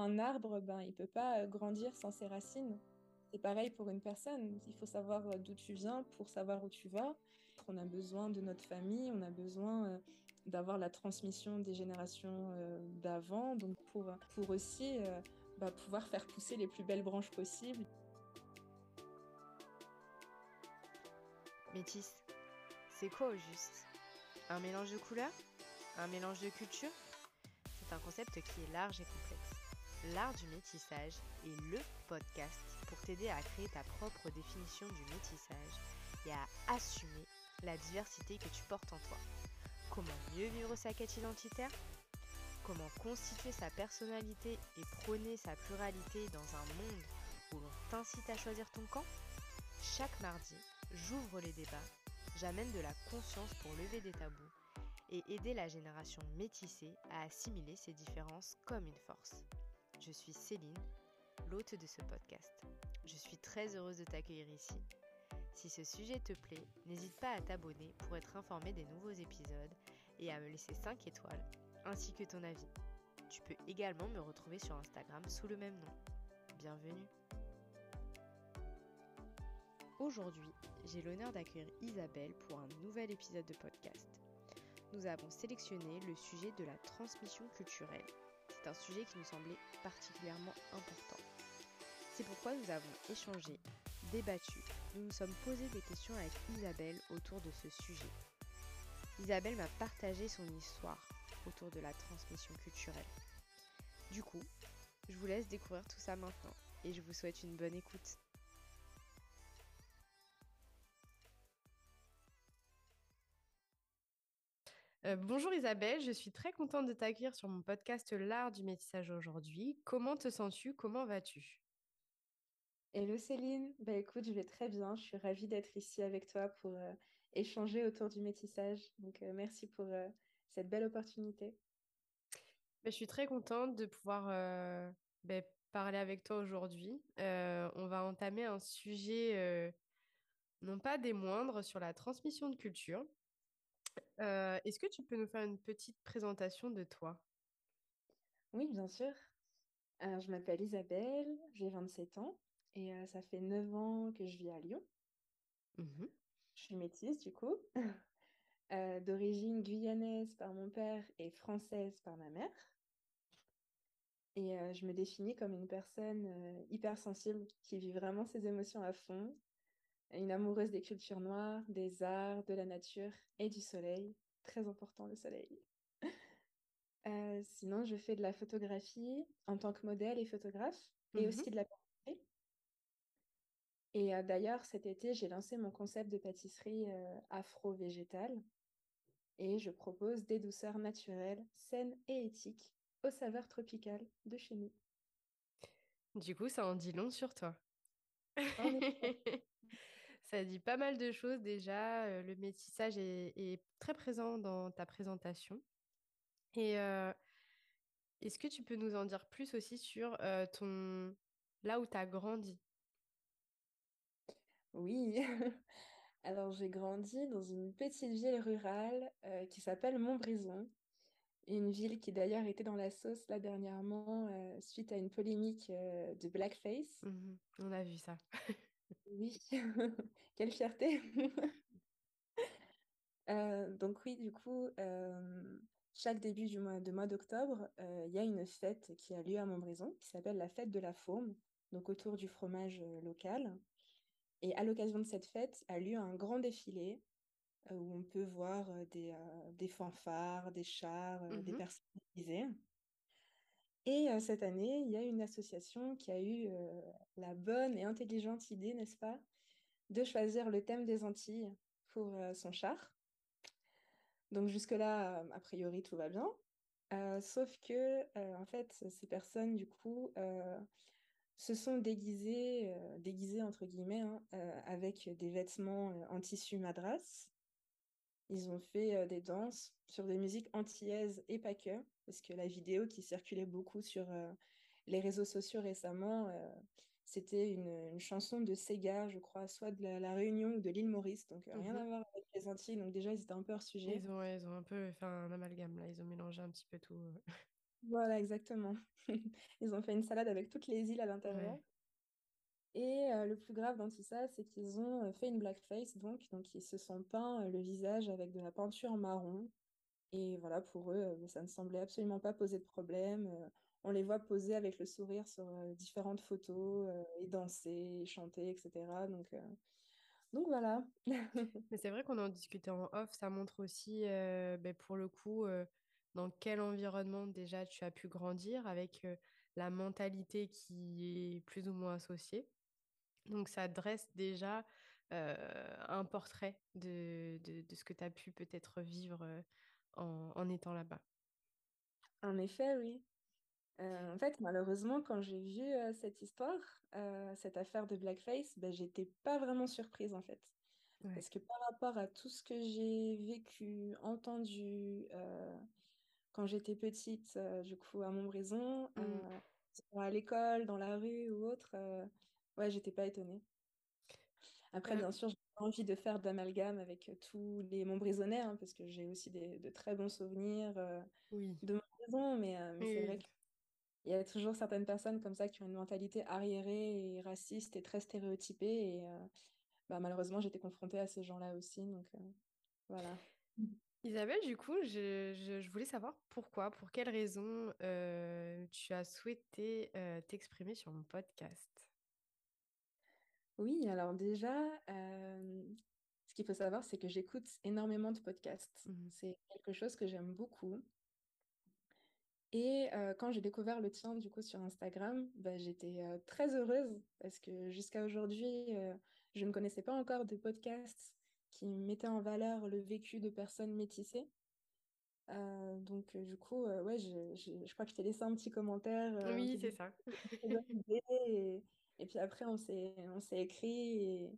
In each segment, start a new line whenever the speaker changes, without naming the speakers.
un arbre, ben, il peut pas grandir sans ses racines. C'est pareil pour une personne. Il faut savoir d'où tu viens pour savoir où tu vas. On a besoin de notre famille, on a besoin d'avoir la transmission des générations d'avant, donc pour, pour aussi bah, pouvoir faire pousser les plus belles branches possibles.
Métis, c'est quoi au juste? Un mélange de couleurs? Un mélange de cultures? C'est un concept qui est large et complexe. L'art du métissage est le podcast pour t'aider à créer ta propre définition du métissage et à assumer la diversité que tu portes en toi. Comment mieux vivre sa quête identitaire? Comment constituer sa personnalité et prôner sa pluralité dans un monde où l'on t'incite à choisir ton camp? Chaque mardi, j'ouvre les débats, j'amène de la conscience pour lever des tabous et aider la génération métissée à assimiler ces différences comme une force. Je suis Céline, l'hôte de ce podcast. Je suis très heureuse de t'accueillir ici. Si ce sujet te plaît, n'hésite pas à t'abonner pour être informé des nouveaux épisodes et à me laisser 5 étoiles ainsi que ton avis. Tu peux également me retrouver sur Instagram sous le même nom. Bienvenue Aujourd'hui, j'ai l'honneur d'accueillir Isabelle pour un nouvel épisode de podcast. Nous avons sélectionné le sujet de la transmission culturelle. C'est un sujet qui nous semblait particulièrement important. C'est pourquoi nous avons échangé, débattu, nous nous sommes posé des questions avec Isabelle autour de ce sujet. Isabelle m'a partagé son histoire, autour de la transmission culturelle. Du coup, je vous laisse découvrir tout ça maintenant et je vous souhaite une bonne écoute. Euh, bonjour Isabelle, je suis très contente de t'accueillir sur mon podcast L'art du métissage aujourd'hui. Comment te sens-tu? Comment vas-tu?
Hello Céline, bah écoute, je vais très bien. Je suis ravie d'être ici avec toi pour euh, échanger autour du métissage. Donc euh, merci pour cette belle opportunité.
Ben, je suis très contente de pouvoir ben, parler avec toi aujourd'hui. On va entamer un sujet, non pas des moindres, sur la transmission de culture. Est-ce que tu peux nous faire une petite présentation de toi?
Oui, bien sûr. Alors, je m'appelle Isabelle, j'ai 27 ans et ça fait 9 ans que je vis à Lyon.
Mhm.
Je suis métisse du coup. Euh, d'origine guyanaise par mon père et française par ma mère. Et euh, je me définis comme une personne euh, hypersensible qui vit vraiment ses émotions à fond, une amoureuse des cultures noires, des arts, de la nature et du soleil. Très important le soleil. sinon, je fais de la photographie en tant que modèle et photographe, et aussi mhm. de la pâtisserie. Et d'ailleurs, cet été, j'ai lancé mon concept de pâtisserie afro-végétale et je propose des douceurs naturelles, saines et éthiques aux saveurs tropicales de chez nous.
Du coup, ça en dit long sur toi. ça dit pas mal de choses déjà. Le métissage est, très présent dans ta présentation. Et euh, est-ce que tu peux nous en dire plus aussi sur euh, ton là où tu as grandi?
Oui, Alors, j'ai grandi dans une petite ville rurale euh, qui s'appelle Montbrison. Une ville qui d'ailleurs était dans la sauce là dernièrement suite à une polémique de blackface.
Mhm. on a vu ça.
Oui, quelle fierté. donc oui, du coup, chaque début du mois de mois d'octobre, il y a une fête qui a lieu à Montbrison qui s'appelle la fête de la Fourme, donc autour du fromage local. Et à l'occasion de cette fête a lieu un grand défilé euh, où on peut voir euh, des, euh, des fanfares, des chars, des
Mhm.
personnes déguisées. Et cette année, il y a une association qui a eu la bonne et intelligente idée, n'est-ce pas, de choisir le thème des Antilles pour son char. Donc jusque-là, a priori, tout va bien. sauf que, en fait, ces personnes, du coup, se sont déguisés, euh, déguisés entre guillemets, hein, avec des vêtements en tissu madras. Ils ont fait des danses sur des musiques antillaises et pas que, parce que la vidéo qui circulait beaucoup sur les réseaux sociaux récemment, c'était une, une, chanson de Sega, je crois, soit de la, Réunion ou de l'île Maurice, donc rien à voir avec les Antilles, donc déjà ils étaient un peu hors sujet.
Ils ont, ils ont un peu fait un amalgame là, ils ont mélangé un petit peu tout.
Voilà, exactement. Ils ont fait une salade avec toutes les îles à l'intérieur.
Ouais.
Et le plus grave dans tout ça, c'est qu'ils ont fait une blackface, donc, donc ils se sont peints le visage avec de la peinture marron. Et voilà, pour eux, ça ne semblait absolument pas poser de problème. On les voit poser avec le sourire sur différentes photos et danser, et chanter, etc. Donc, donc voilà.
Mais c'est vrai qu'on en discutait en off, ça montre aussi, ben, pour le coup, dans quel environnement déjà tu as pu grandir avec la mentalité qui est plus ou moins associée. Donc ça dresse déjà euh, un portrait de, de, de ce que tu as pu peut-être vivre en, en étant là-bas.
En effet, oui. Euh, en fait, malheureusement, quand j'ai vu euh, cette histoire, cette affaire de blackface, ben, j'étais pas vraiment surprise en fait.
Ouais.
Parce que par rapport à tout ce que j'ai vécu, entendu quand j'étais petite, du coup, à Montbrison,
Mm,
euh, à l'école, dans la rue ou autre, ouais, j'étais pas étonnée. Après, bien sûr, j'ai pas envie de faire d'amalgame avec euh, tous les Montbrisonnais, hein, parce que j'ai aussi des, de très bons souvenirs euh,
oui,
de Montbrison, mais, euh, mais c'est vrai
oui.
il y a toujours certaines personnes comme ça qui ont une mentalité arriérée et raciste et très stéréotypée. Et euh, bah, malheureusement, j'étais confrontée à ces gens-là aussi. Donc voilà.
Isabelle, du coup, je, je- je voulais savoir pourquoi, pour quelles raisons tu as souhaité t'exprimer sur mon podcast?
Oui, alors déjà, euh, ce qu'il faut savoir, c'est que j'écoute énormément de podcasts.
Mhm.
C'est quelque chose que j'aime beaucoup. Et euh, quand j'ai découvert le tien, du coup, sur Instagram, bah, j'étais euh, très heureuse parce que jusqu'à aujourd'hui, je ne connaissais pas encore de podcasts qui mettaient en valeur le vécu de personnes métissées. Euh, donc, euh, du coup, euh, ouais, je, je, je crois que je t'ai laissé un petit commentaire en
Oui, c'est ça.
Et, et puis après, on s'est, écrit.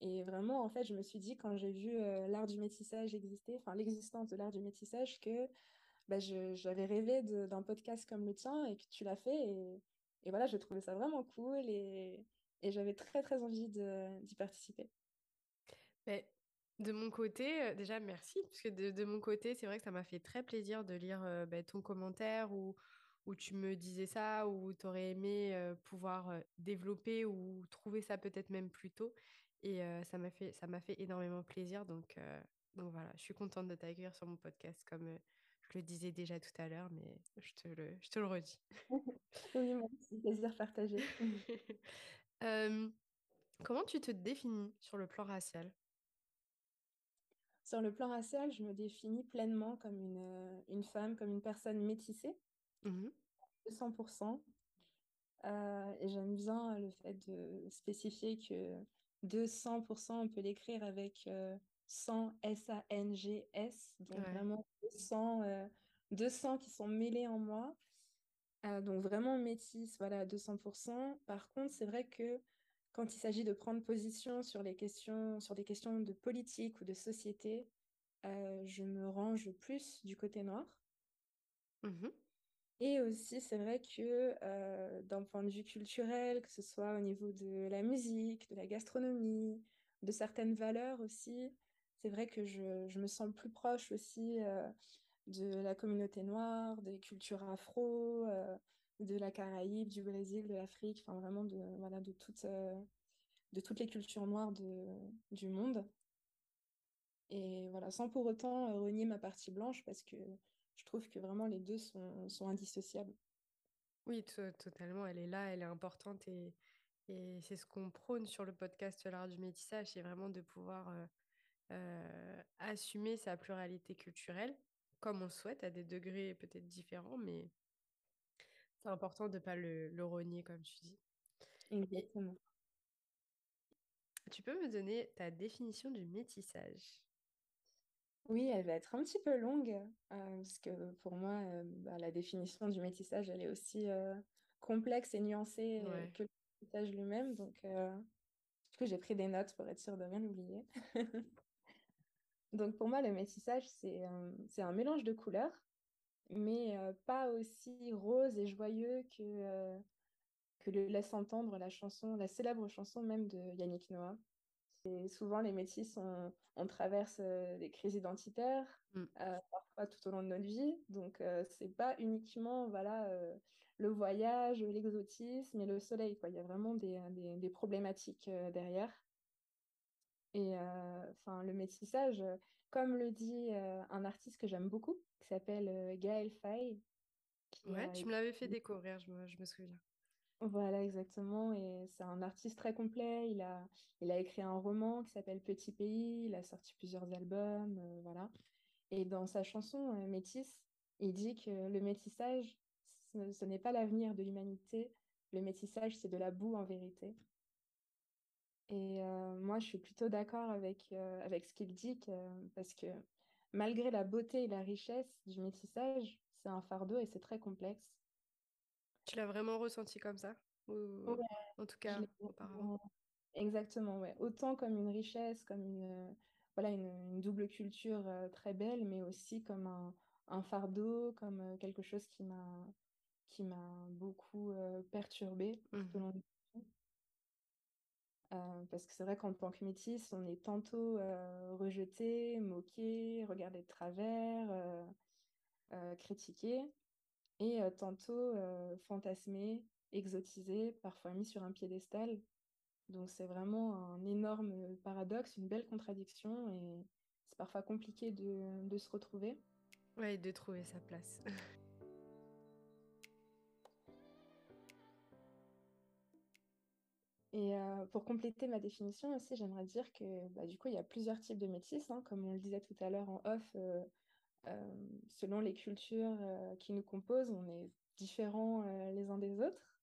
Et, vraiment, en fait, je me suis dit, quand j'ai vu euh, l'art du métissage exister, enfin, l'existence de l'art du métissage, que bah, je- j'avais rêvé d'un podcast comme le tien et que tu l'as fait. Et, et voilà, j'ai trouvé ça vraiment cool. Et, et j'avais très, très envie d'y participer.
Mais de mon côté, euh, déjà merci, parce que de, de mon côté, c'est vrai que ça m'a fait très plaisir de lire euh, ben, ton commentaire où, où tu me disais ça, où tu aurais aimé euh, pouvoir développer ou trouver ça peut-être même plus tôt. Et euh, ça m'a fait, ça m'a fait énormément plaisir. Donc, euh, donc voilà, je suis contente de t'accueillir sur mon podcast, comme je le disais déjà tout à l'heure, mais je te le, je te le redis.
Oui, plaisir partagé.
Comment tu te définis sur le plan racial?
Sur le plan racial, je me définis pleinement comme une, une femme, comme une personne métissée,
Mhm.
de 100%. Euh, et j'aime bien le fait de spécifier que de 100%, on peut l'écrire avec euh, 100 S-A-N-G-S, donc
Ouais.
vraiment 200, euh, 200 qui sont mêlés en moi. Euh, donc vraiment métisse, voilà, à 200%. Par contre, c'est vrai que quand il s'agit de prendre position sur les questions, sur des questions de politique ou de société, euh, je me range plus du côté noir.
Mhm.
Et aussi, c'est vrai que euh, d'un point de vue culturel, que ce soit au niveau de la musique, de la gastronomie, de certaines valeurs aussi, c'est vrai que je, me sens plus proche aussi euh, de la communauté noire, des cultures afro, euh, de la Caraïbe, du Brésil, de l'Afrique, enfin vraiment de, toutes, les cultures noires du monde. Et voilà, sans pour autant renier ma partie blanche, parce que je trouve que vraiment les deux sont, sont indissociables.
Oui, to- totalement, elle est là, elle est importante et, et c'est ce qu'on prône sur le podcast L'Art du métissage, c'est vraiment de pouvoir euh, euh, assumer sa pluralité culturelle, comme on le souhaite, à des degrés peut-être différents, mais c'est important de ne pas le, le renier, comme tu dis. Et
Exactement.
tu peux me donner ta définition du métissage?
Oui, elle va être un petit peu longue, euh, parce que pour moi, euh, bah, la définition du métissage, elle est aussi euh, complexe et nuancée
Ouais.
que le métissage lui-même. Donc, du coup, j'ai pris des notes pour être sûre de rien oublier. Donc, pour moi, le métissage, c'est un mélange de couleurs, mais pas aussi rose et joyeux que, que le laisse entendre la chanson, la célèbre chanson même de Yannick Noah. Et souvent, les métis, on, on traverse euh, des crises identitaires,
Mm.
euh, parfois tout au long de notre vie. Donc, euh, c'est pas uniquement voilà, le voyage, l'exotisme et le soleil, quoi. Il y a vraiment des, des, des problématiques derrière. Et enfin, le métissage, comme le dit un artiste que j'aime beaucoup, qui s'appelle Gaël Faye, qui
Ouais, tu me l'avais fait découvrir, je me, je me souviens.
Voilà, exactement. Et c'est un artiste très complet. Il a, il a écrit un roman qui s'appelle Petit Pays. Il a sorti plusieurs albums. euh, voilà. Et dans sa chanson euh, Métis, il dit que le métissage, ce, n'est pas l'avenir de l'humanité. Le métissage, c'est de la boue en vérité. Et euh, moi, je suis plutôt d'accord avec, avec ce qu'il dit, parce que malgré la beauté et la richesse du métissage, c'est un fardeau et c'est très complexe.
Tu l'as vraiment ressenti comme ça?
Ouais,
Ou en tout cas, auparavant?
Exactement, ouais. Autant comme une richesse, comme une, euh, voilà, une, une double culture euh, très belle, mais aussi comme un, un fardeau, comme euh, quelque chose qui m'a qui m'a beaucoup euh, perturbée tout au long du temps. Euh, parce que c'est vrai qu'en tant que métisse, on est tantôt euh, rejeté, moqué, regardé de travers, euh, critiqué, et euh, tantôt euh, fantasmé, exotisé, parfois mis sur un piédestal. Donc c'est vraiment un énorme paradoxe, une belle contradiction et c'est parfois compliqué de, de se retrouver.
Ouais, de trouver sa place.
Et euh, pour compléter ma définition aussi, j'aimerais dire que bah, du coup, il y a plusieurs types de métis, hein, comme on le disait tout à l'heure en off, euh, selon les cultures euh, qui nous composent, on est différents euh, les uns des autres.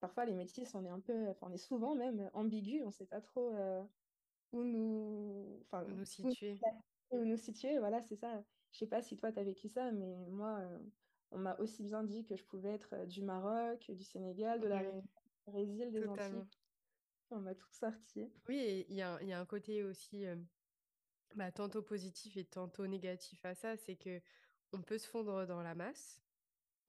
Parfois, les métis, on est un peu, enfin, on est souvent même ambigu, on ne sait pas trop euh, où nous,
Où
enfin,
nous situer.
où nous situer. Voilà, c'est ça. Je sais pas si toi, tu as vécu ça, mais moi, euh, on m'a aussi bien dit que je pouvais être euh, du Maroc, du Sénégal, de la Réunion, du Brésil, des Antilles.
totalement.
On m'a tout sorti.
Oui, il y a, il y a un côté aussi euh, bah, tantôt positif et tantôt négatif à ça, c'est que on peut se fondre dans la masse,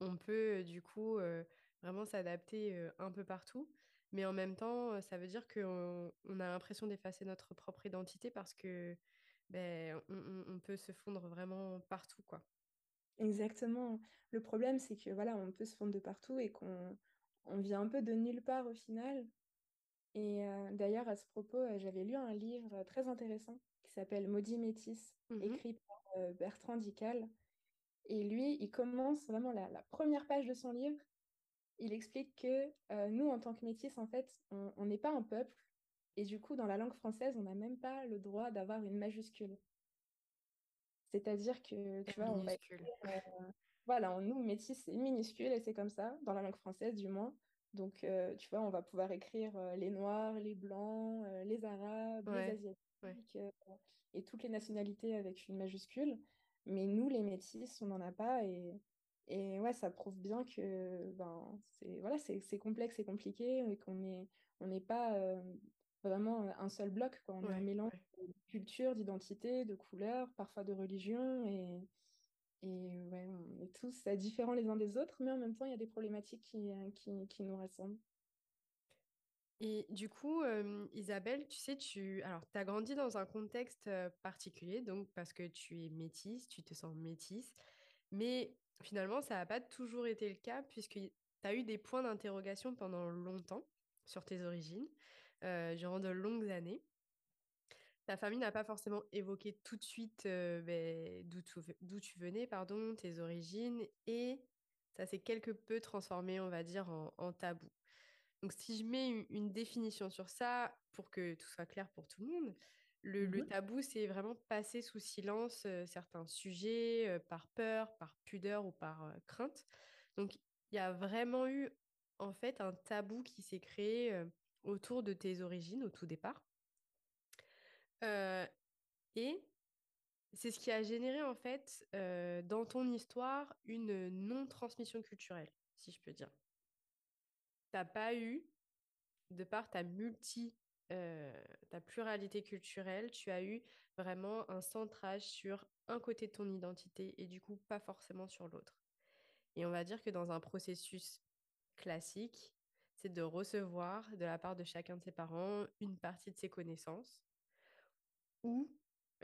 on peut du coup euh, vraiment s'adapter euh, un peu partout, mais en même temps, euh, ça veut dire qu'on on a l'impression d'effacer notre propre identité parce que ben, on, peut se fondre vraiment partout, quoi.
Exactement. Le problème, c'est que voilà, on peut se fondre de partout et qu'on on vient un peu de nulle part au final. Et d'ailleurs, à ce propos, j'avais lu un livre très intéressant s'appelle Maudit Métis,
Mhm.
écrit par euh, Bertrand Dical. Et lui, il commence vraiment la, la première page de son livre. Il explique que euh, nous, en tant que métis, en fait, on n'est pas un peuple. Et du coup, dans la langue française, on n'a même pas le droit d'avoir une majuscule. C'est-à-dire que, tu vois, on va
minuscule.
voilà, nous, métis, c'est minuscule et c'est comme ça, dans la langue française du moins. Donc, euh, tu vois, on va pouvoir écrire euh, les Noirs, les Blancs, euh, les Arabes, les
Ouais, ouais.
Asiatiques et toutes les nationalités avec une majuscule. Mais nous, les métis, on n'en a pas. Et, et ouais, ça prouve bien que ben, c'est voilà, c'est complexe et compliqué et qu'on est, on n'est pas vraiment un seul bloc, quoi. On est un
Ouais,
mélange
ouais.
de culture, d'identité, de couleurs, parfois de religion. Et, et ouais, on est tous euh, différents les uns des autres, mais en même temps, il y a des problématiques qui, euh, qui, nous rassemblent.
Et du coup, euh, Isabelle, tu sais, tu alors, as grandi dans un contexte euh, particulier, donc parce que tu es métisse, tu te sens métisse, mais finalement, ça n'a pas toujours été le cas puisque tu as eu des points d'interrogation pendant longtemps sur tes origines, euh, durant de longues années. Ta famille n'a pas forcément évoqué tout de suite euh, ben, d'où tu, venais, pardon, tes origines, et ça s'est quelque peu transformé, on va dire, en, en tabou. Donc, si je mets une, une définition sur ça, pour que tout soit clair pour tout le monde, le, le
Mhm.
tabou, c'est vraiment passer sous silence euh, certains sujets euh, par peur, par pudeur ou par crainte. Donc, il y a vraiment eu, en fait, un tabou qui s'est créé autour de tes origines au tout départ. Et c'est ce qui a généré, en fait, dans ton histoire, une non-transmission culturelle, si je peux dire. T'as pas eu de par ta multi, ta pluralité culturelle, tu as eu vraiment un centrage sur un côté de ton identité et du coup pas forcément sur l'autre. Et on va dire que dans un processus classique, c'est de recevoir de la part de chacun de ses parents une partie de ses connaissances. Ou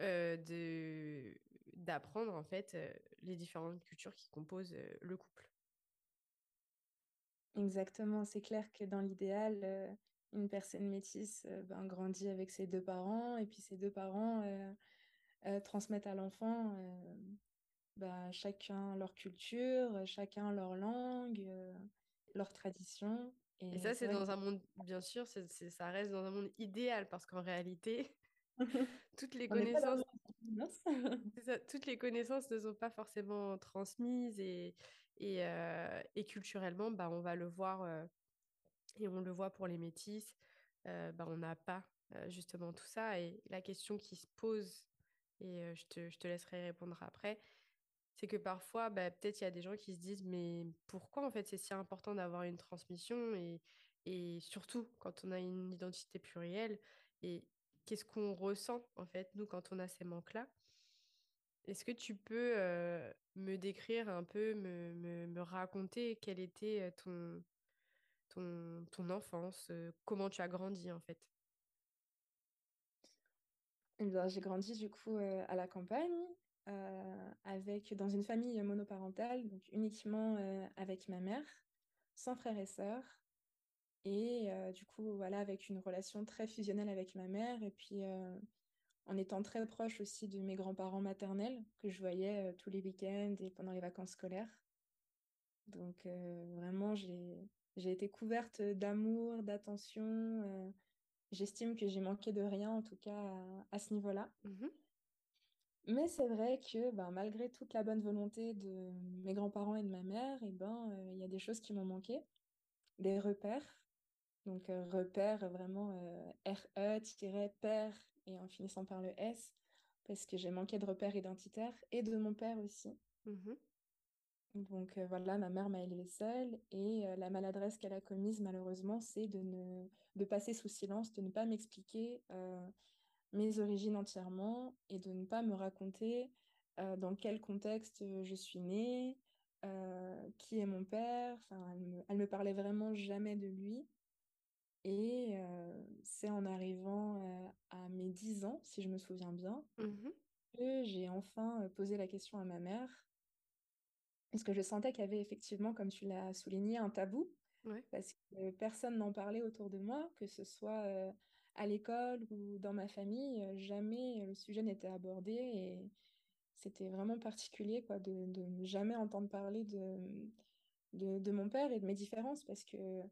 euh, de d'apprendre en fait euh, les différentes cultures qui composent euh, le couple.
Exactement, c'est clair que dans l'idéal, une personne métisse ben, grandit avec ses deux parents et puis ses deux parents transmettent à l'enfant ben, chacun leur culture, chacun leur langue, leur tradition.
Et
Et
ça,
c'est
dans un monde, bien sûr, ça reste dans un monde idéal parce qu'en réalité, toutes les connaissances, ça, toutes les connaissances ne sont pas forcément transmises et, et, euh, et culturellement, bah, on va le voir euh, et on le voit pour les métis, euh, bah, on n'a pas justement tout ça. Et la question qui se pose, et je te, je te laisserai répondre après, c'est que parfois, bah, peut-être il y a des gens qui se disent, mais pourquoi en fait c'est si important d'avoir une transmission et, et surtout quand on a une identité plurielle et qu'est-ce qu'on ressent en fait, nous, quand on a ces manques-là? Est-ce que tu peux euh, me décrire un peu, me, raconter quel était euh, ton, ton, enfance, euh, comment tu as grandi en fait?
Eh j'ai grandi du coup à la campagne, avec, dans une famille monoparentale, donc uniquement avec ma mère, sans frères et sœurs. Et euh, du coup, voilà, avec une relation très fusionnelle avec ma mère, et puis euh, en étant très proche aussi de mes grands-parents maternels, que je voyais euh, tous les week-ends et pendant les vacances scolaires. Donc vraiment, j'ai, j'ai été couverte d'amour, d'attention. j'estime que j'ai manqué de rien, en tout cas, à à ce niveau-là.
Mhm,
Mais c'est vrai que ben, malgré toute la bonne volonté de mes grands-parents et de ma mère, et ben, il y a des choses qui m'ont manqué, des repères. Donc euh, repères vraiment euh, R-E-père et en finissant par le S, parce que j'ai manqué de repères identitaires et de mon père aussi.
mhm,
Donc euh, voilà, ma mère m'a élevée seule et euh, la maladresse qu'elle a commise malheureusement, c'est de ne de passer sous silence, de ne pas m'expliquer euh, mes origines entièrement et de ne pas me raconter dans quel contexte je suis née, qui est mon père. Enfin, elle me, elle me parlait vraiment jamais de lui. Et c'est en arrivant à mes 10 ans, si je me souviens bien,
mhm.
que j'ai enfin posé la question à ma mère. Parce que je sentais qu'il y avait effectivement, comme tu l'as souligné, un tabou
Ouais.
parce que personne n'en parlait autour de moi, que ce soit à l'école ou dans ma famille, jamais le sujet n'était abordé et c'était vraiment particulier quoi, de, jamais entendre parler de, de, de mon père et de mes différences parce que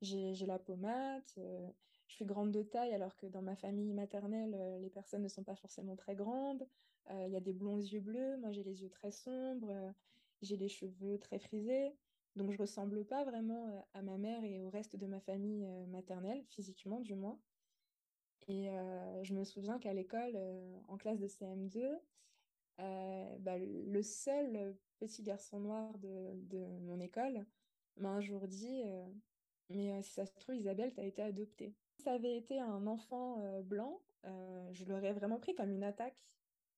j'ai, la peau mate, euh, je suis grande de taille alors que dans ma famille maternelle, euh, les personnes ne sont pas forcément très grandes. Euh, Il y a des blonds yeux bleus, moi j'ai les yeux très sombres, j'ai les cheveux très frisés. Donc je ressemble pas vraiment à ma mère et au reste de ma famille maternelle, physiquement du moins. Et je me souviens qu'à l'école, en classe de CM2, euh, bah, le seul petit garçon noir de, de mon école m'a un jour dit Mais si ça se trouve, Isabelle, t'as été adoptée. Si ça avait été un enfant blanc, je l'aurais vraiment pris comme une attaque,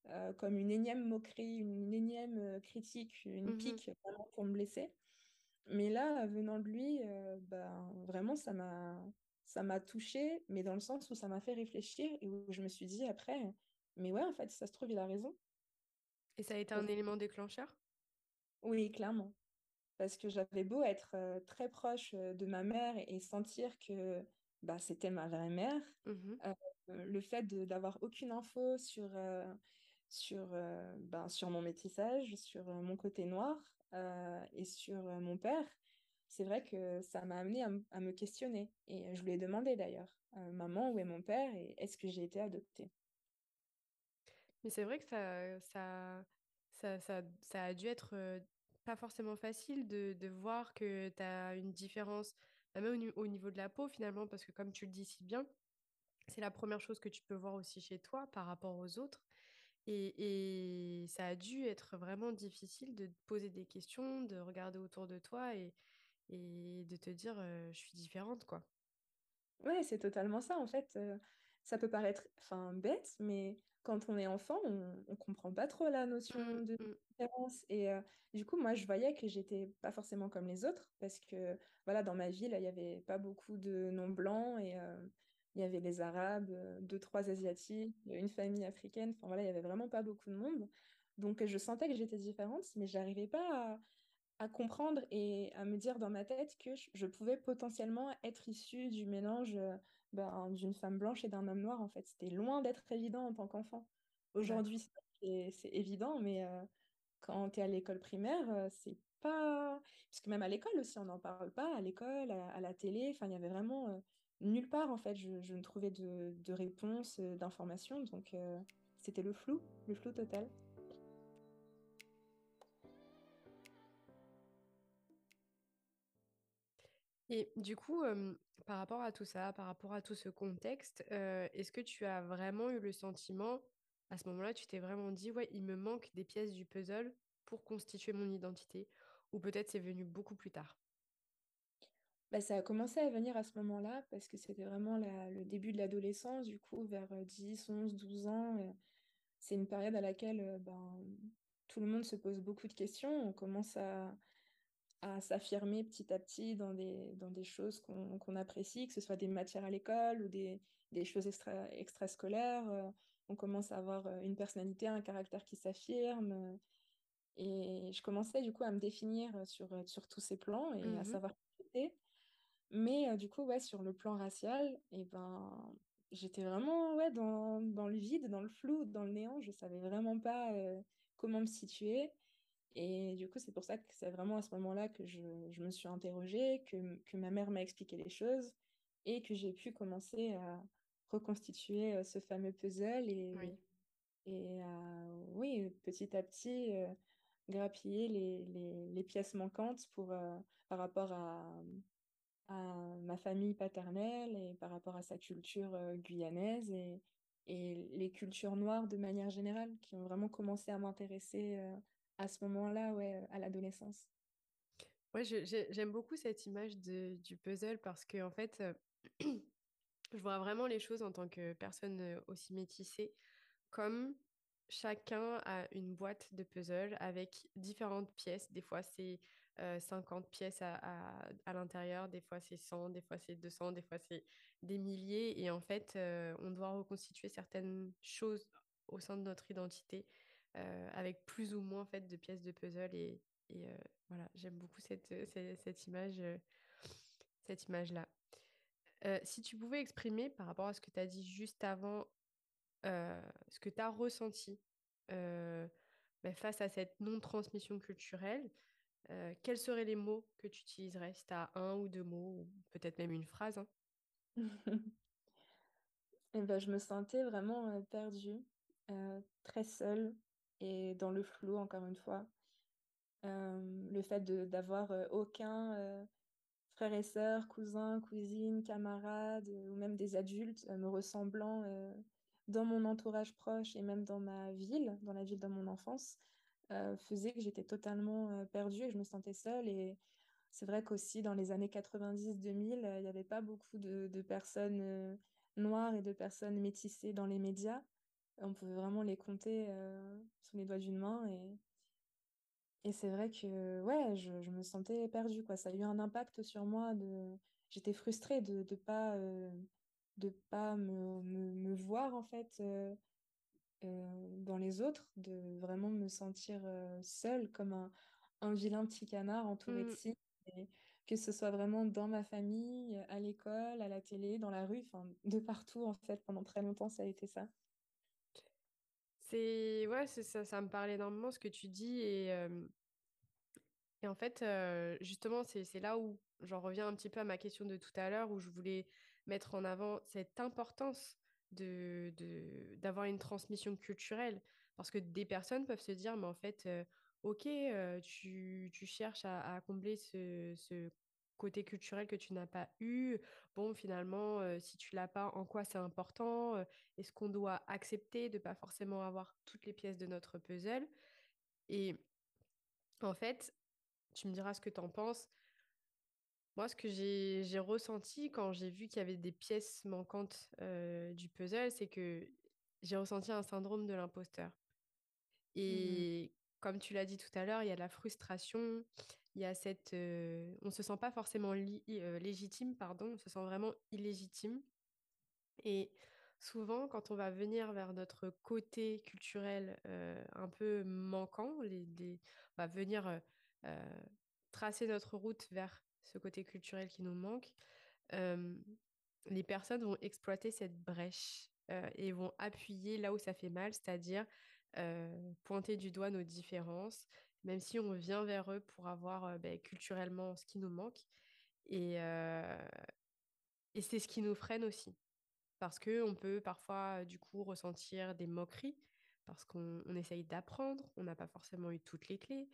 euh, comme une énième moquerie, une énième critique, une
Mhm.
pique vraiment pour me blesser. Mais là, venant de lui, euh, ben, vraiment, ça m'a, ça m'a touchée, mais dans le sens où ça m'a fait réfléchir et où je me suis dit après, mais ouais, en fait, si ça se trouve, il a raison.
Et ça a été un élément déclencheur?
Oui, clairement. Parce que j'avais beau être euh, très proche euh, de ma mère et, sentir que bah, c'était ma vraie mère,
Mhm.
euh, le fait d'avoir aucune info sur, euh, sur, euh, ben, sur mon métissage, sur mon côté noir et sur mon père, c'est vrai que ça m'a amené à, me questionner. Et je lui ai demandé d'ailleurs, maman, où est mon père et est-ce que j'ai été adoptée?
Mais c'est vrai que ça, ça, ça, ça, ça a dû être pas forcément facile de, voir que tu as une différence, bah, même au, ni- au niveau de la peau finalement, parce que comme tu le dis si bien, c'est la première chose que tu peux voir aussi chez toi par rapport aux autres. Et, ça a dû être vraiment difficile de te poser des questions, de regarder autour de toi et, de te dire je suis différente, quoi.
Ouais, c'est totalement ça. En fait, ça peut paraître bête, mais quand on est enfant, on ne comprend pas trop la notion de
mm,
différence. Et euh, du coup, moi, je voyais que j'étais pas forcément comme les autres, parce que voilà, dans ma ville, il n'y avait pas beaucoup de noms blancs. Et, euh, il y avait les Arabes, deux, trois Asiatiques, une famille africaine. Enfin voilà, il y avait vraiment pas beaucoup de monde. Donc je sentais que j'étais différente, mais j'arrivais pas à, comprendre et à me dire dans ma tête que je, pouvais potentiellement être issue du mélange ben, d'une femme blanche et d'un homme noir. En fait, c'était loin d'être évident en tant qu'enfant. Aujourd'hui, c'est évident, mais euh, quand tu es à l'école primaire, euh, c'est pas. Parce que même à l'école aussi, on n'en parle pas, à l'école, à, la télé, enfin, il y avait vraiment euh, nulle part, en fait, je, je ne trouvais de, de réponse, d'informations, donc c'était le flou, le flou total.
Et du coup, par rapport à tout ça, par rapport à tout ce contexte, est-ce que tu as vraiment eu le sentiment, à ce moment-là, tu t'es vraiment dit, ouais, il me manque des pièces du puzzle pour constituer mon identité, ou peut-être c'est venu beaucoup plus tard?
Bah, ça a commencé à venir à ce moment-là parce que c'était vraiment le début de l'adolescence, du coup, vers 10, 11, 12 ans. c'est une période à laquelle ben, tout le monde se pose beaucoup de questions. On commence à, à s'affirmer petit à petit dans des, dans des choses qu'on apprécie, que ce soit des matières à l'école ou des, des choses extra, extrascolaires. Euh, on commence à avoir euh, une personnalité, un caractère qui s'affirme. Euh, et je commençais du coup à me définir sur, sur tous ces plans et à
Mhm.
savoir qui j'étais. Mais du coup, ouais, sur le plan racial, et ben, j'étais vraiment ouais, dans, dans le vide, dans le flou, dans le néant. Je savais vraiment pas comment me situer. Et du coup, c'est pour ça que c'est vraiment à ce moment-là que je, je, me suis interrogée, que, que ma mère m'a expliqué les choses et que j'ai pu commencer à reconstituer ce fameux puzzle
Oui.
et, et à, oui, petit à petit, euh, grappiller les, les, les, pièces manquantes pour, euh, par rapport à, à ma famille paternelle et par rapport à sa culture euh, guyanaise et, et les cultures noires de manière générale qui ont vraiment commencé à m'intéresser à ce moment-là, ouais, à l'adolescence.
Ouais, j'aime beaucoup cette image du puzzle parce que, en fait, euh, je vois vraiment les choses en tant que personne euh, aussi métissée comme chacun a une boîte de puzzle avec différentes pièces. Des fois, c'est euh, 50 pièces à, à, l'intérieur, des fois, c'est 100, des fois, c'est 200, des fois, c'est des milliers. Et en fait, euh, on doit reconstituer certaines choses au sein de notre identité euh, avec plus ou moins en fait, de pièces de puzzle. Et, et euh, voilà, j'aime beaucoup cette, cette, cette image, euh, cette image-là. Euh, si tu pouvais exprimer par rapport à ce que tu as dit juste avant euh, ce que tu as ressenti euh, ben, face à cette non-transmission culturelle, euh, quels seraient les mots que tu utiliserais si tu as un ou deux mots, ou peut-être même une phrase, hein?
Et ben, je me sentais vraiment euh, perdue, euh, très seule et dans le flou, encore une fois. Euh, le fait d'avoir euh, aucun euh, frère et sœur, cousin, cousine, camarade, ou même des adultes me ressemblant dans mon entourage proche et même dans ma ville, dans la ville de mon enfance, faisait que j'étais totalement perdue et que je me sentais seule. Et c'est vrai qu'aussi dans les années 90-2000, euh, il n'y avait pas beaucoup de, personnes noires et de personnes métissées dans les médias. On pouvait vraiment les compter euh, sur les doigts d'une main et et c'est vrai que ouais, je, je me sentais perdue, quoi. Ça a eu un impact sur moi de... J'étais frustrée de ne pas, euh, de pas me, me, me voir, en fait, euh, dans les autres, de vraiment me sentir seule, comme un, un vilain petit canard entouré de
Hmm,
cygnes. Et que ce soit vraiment dans ma famille, à l'école, à la télé, dans la rue, enfin, de partout, en fait. Pendant très longtemps, ça a été ça.
C'est ouais, ça, ça me parle énormément ce que tu dis et, et en fait justement c'est là où j'en reviens un petit peu à ma question de tout à l'heure où je voulais mettre en avant cette importance de, d'avoir une transmission culturelle. Parce que des personnes peuvent se dire mais en fait ok tu, tu cherches à, à combler ce, ce côté culturel que tu n'as pas eu? Bon finalement euh, si tu l'as pas en quoi c'est important euh, est-ce qu'on doit accepter de pas forcément avoir toutes les pièces de notre puzzle? Et en fait tu me diras ce que tu en penses. Moi, ce que j'ai ressenti quand j'ai vu qu'il y avait des pièces manquantes euh, du puzzle, c'est que j'ai ressenti un syndrome de l'imposteur.
Mhm.
Et comme tu l'as dit tout à l'heure, il y a de la frustration, il y a cette... on se sent pas forcément légitime, pardon, on se sent vraiment illégitime. Et souvent, quand on va venir vers notre côté culturel un peu manquant, on va venir tracer notre route vers ce côté culturel qui nous manque, les personnes vont exploiter cette brèche et vont appuyer là où ça fait mal, c'est-à-dire pointer du doigt nos différences, même si on vient vers eux pour avoir euh, ben, culturellement ce qui nous manque. Et, euh, et c'est ce qui nous freine aussi parce que on peut parfois du coup ressentir des moqueries parce qu'on on essaye d'apprendre, on n'a pas forcément eu toutes les clés.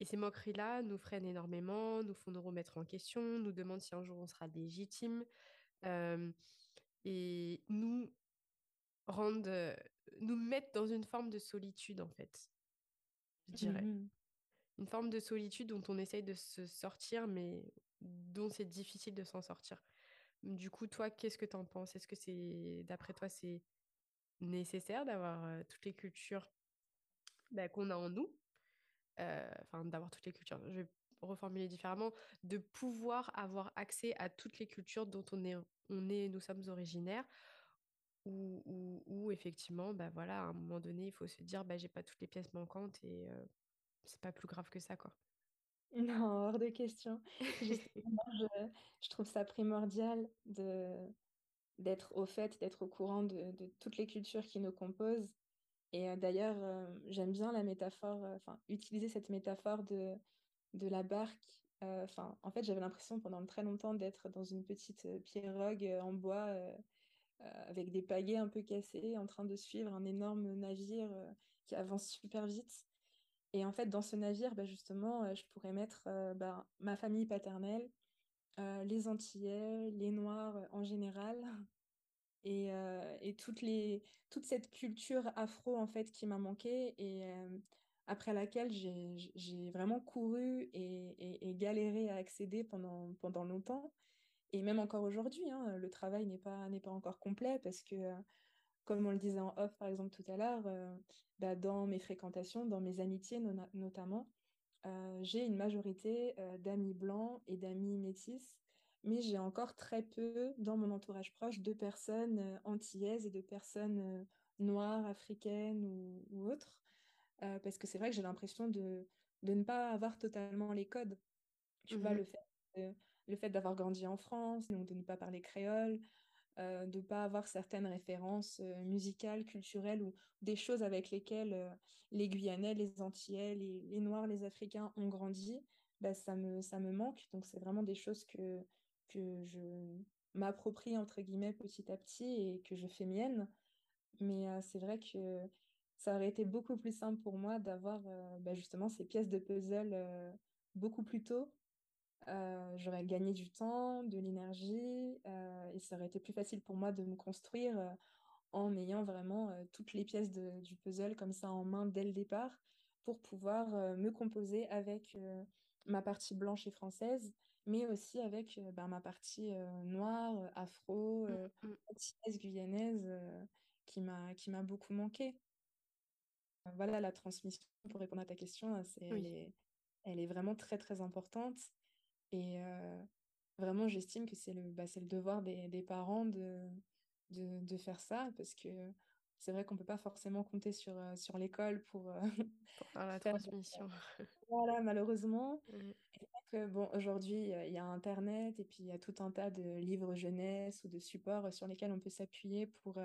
Et ces moqueries-là nous freinent énormément, nous font nous remettre en question, nous demandent si un jour on sera légitime euh, et nous rendent, euh, nous mettent dans une forme de solitude en fait, je dirais.
Mhm.
Une forme de solitude dont on essaye de se sortir, mais dont c'est difficile de s'en sortir. Du coup, toi, qu'est-ce que tu en penses? Est-ce que c'est, d'après toi, c'est nécessaire d'avoir euh, toutes les cultures bah, qu'on a en nous, euh, enfin d'avoir toutes les cultures, je vais reformuler différemment, de pouvoir avoir accès à toutes les cultures dont on est, on est, nous sommes originaires, ou, effectivement, bah voilà, à un moment donné, il faut se dire, bah, j'ai pas toutes les pièces manquantes et euh, c'est pas plus grave que ça, quoi.
Non, hors de question. Justement, je, je trouve ça primordial de, d'être au fait, d'être au courant de, de toutes les cultures qui nous composent. Et euh, d'ailleurs, euh, j'aime bien la métaphore, euh, enfin, utiliser cette métaphore de, de la barque. Enfin, en fait, j'avais l'impression pendant très longtemps d'être dans une petite pirogue en bois avec des pagaies un peu cassées, en train de suivre un énorme navire qui avance super vite. Et en fait, dans ce navire, bah, justement, euh, je pourrais mettre euh, bah, ma famille paternelle, euh, les Antillais, les Noirs en général, et, toute cette culture afro en fait qui m'a manqué et après laquelle j'ai, vraiment couru et, galéré à accéder pendant, longtemps. Et même encore aujourd'hui, hein, le travail n'est pas, encore complet parce que, comme on le disait en off par exemple tout à l'heure, euh, bah, dans mes fréquentations, dans mes amitiés notamment, euh, j'ai une majorité euh, d'amis blancs et d'amis métis, mais j'ai encore très peu dans mon entourage proche de personnes antillaises et de personnes noires, africaines ou, ou autres, parce que c'est vrai que j'ai l'impression de, de ne pas avoir totalement les codes. Tu vois,
Mhm,
le fait, le fait d'avoir grandi en France, donc de ne pas parler créole, euh, de ne pas avoir certaines références euh, musicales, culturelles ou des choses avec lesquelles euh, les Guyanais, les Antillais, les, Noirs, les Africains ont grandi, bah, ça me, ça me manque. Donc c'est vraiment des choses que, que je m'approprie entre guillemets petit à petit et que je fais mienne. Mais c'est vrai que ça aurait été beaucoup plus simple pour moi d'avoir bah, justement ces pièces de puzzle beaucoup plus tôt euh, j'aurais gagné du temps, de l'énergie, euh, et ça aurait été plus facile pour moi de me construire euh, en ayant vraiment euh, toutes les pièces de- du puzzle comme ça en main dès le départ pour pouvoir me composer avec ma partie blanche et française, mais aussi avec ben, ma partie noire, afro, antillaise, guyanaise, qui m'a beaucoup manqué. Voilà, la transmission, pour répondre à ta question, hein, c'est, elle
Oui,
est, elle est vraiment très très importante. Et euh, vraiment, j'estime que c'est le, bah, c'est le devoir des, des parents de, de, de faire ça, parce que c'est vrai qu'on peut pas forcément compter sur, euh, sur l'école pour euh,
pour faire la transmission.
Voilà, malheureusement. Et que, bon, aujourd'hui, il y a Internet et puis il y a tout un tas de livres jeunesse ou de supports sur lesquels on peut s'appuyer pour,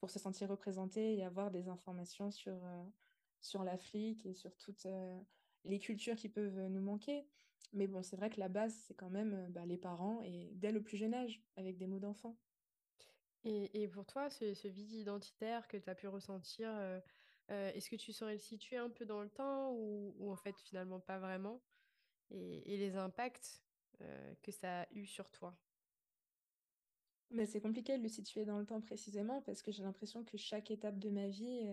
pour se sentir représenté et avoir des informations sur, sur l'Afrique et sur toutes les cultures qui peuvent nous manquer. Mais bon, c'est vrai que la base, c'est quand même euh, bah, les parents et dès le plus jeune âge, avec des mots d'enfant.
Et, et pour toi, ce, ce vide identitaire que tu as pu ressentir, euh, euh, est-ce que tu saurais le situer un peu dans le temps ou, ou en fait finalement pas vraiment? Et, et les impacts euh, que ça a eu sur toi?
Mais c'est compliqué de le situer dans le temps précisément parce que j'ai l'impression que chaque étape de ma vie,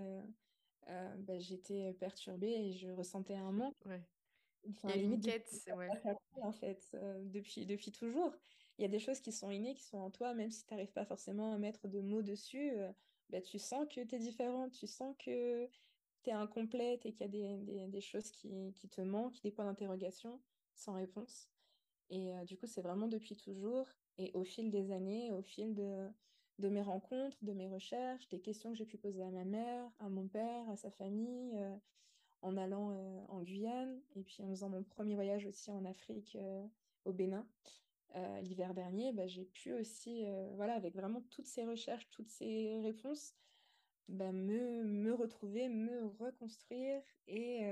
bah, j'étais perturbée et je ressentais un manque.
Ouais. Il y a une
limite
quête, ouais.
en fait, euh, depuis, depuis toujours. Il y a des choses qui sont innées, qui sont en toi, même si tu n'arrives pas forcément à mettre de mots dessus, euh, bah, tu sens que tu es différente, tu sens que tu es incomplète et qu'il y a des, des, des choses qui, qui te manquent, des points d'interrogation sans réponse. Et euh, du coup, c'est vraiment depuis toujours. Et au fil des années, au fil de, de mes rencontres, de mes recherches, des questions que j'ai pu poser à ma mère, à mon père, à sa famille, en allant en Guyane et puis en faisant mon premier voyage aussi en Afrique, au Bénin. l'hiver dernier, bah, j'ai pu aussi, voilà, avec vraiment toutes ces recherches, toutes ces réponses, bah, me, me, retrouver, me reconstruire et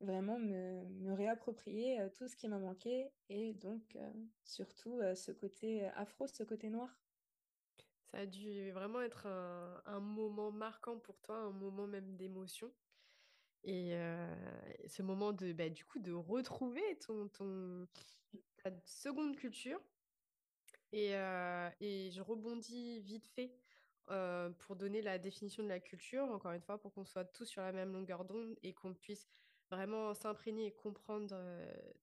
vraiment me, réapproprier tout ce qui m'a manqué et donc surtout ce côté afro, ce côté noir.
Ça a dû vraiment être un moment marquant pour toi, un moment même d'émotion. Et ce moment de, bah, du coup, de retrouver ton, ton, ta seconde culture. Et, et je rebondis vite fait pour donner la définition de la culture, encore une fois, pour qu'on soit tous sur la même longueur d'onde et qu'on puisse vraiment s'imprégner et comprendre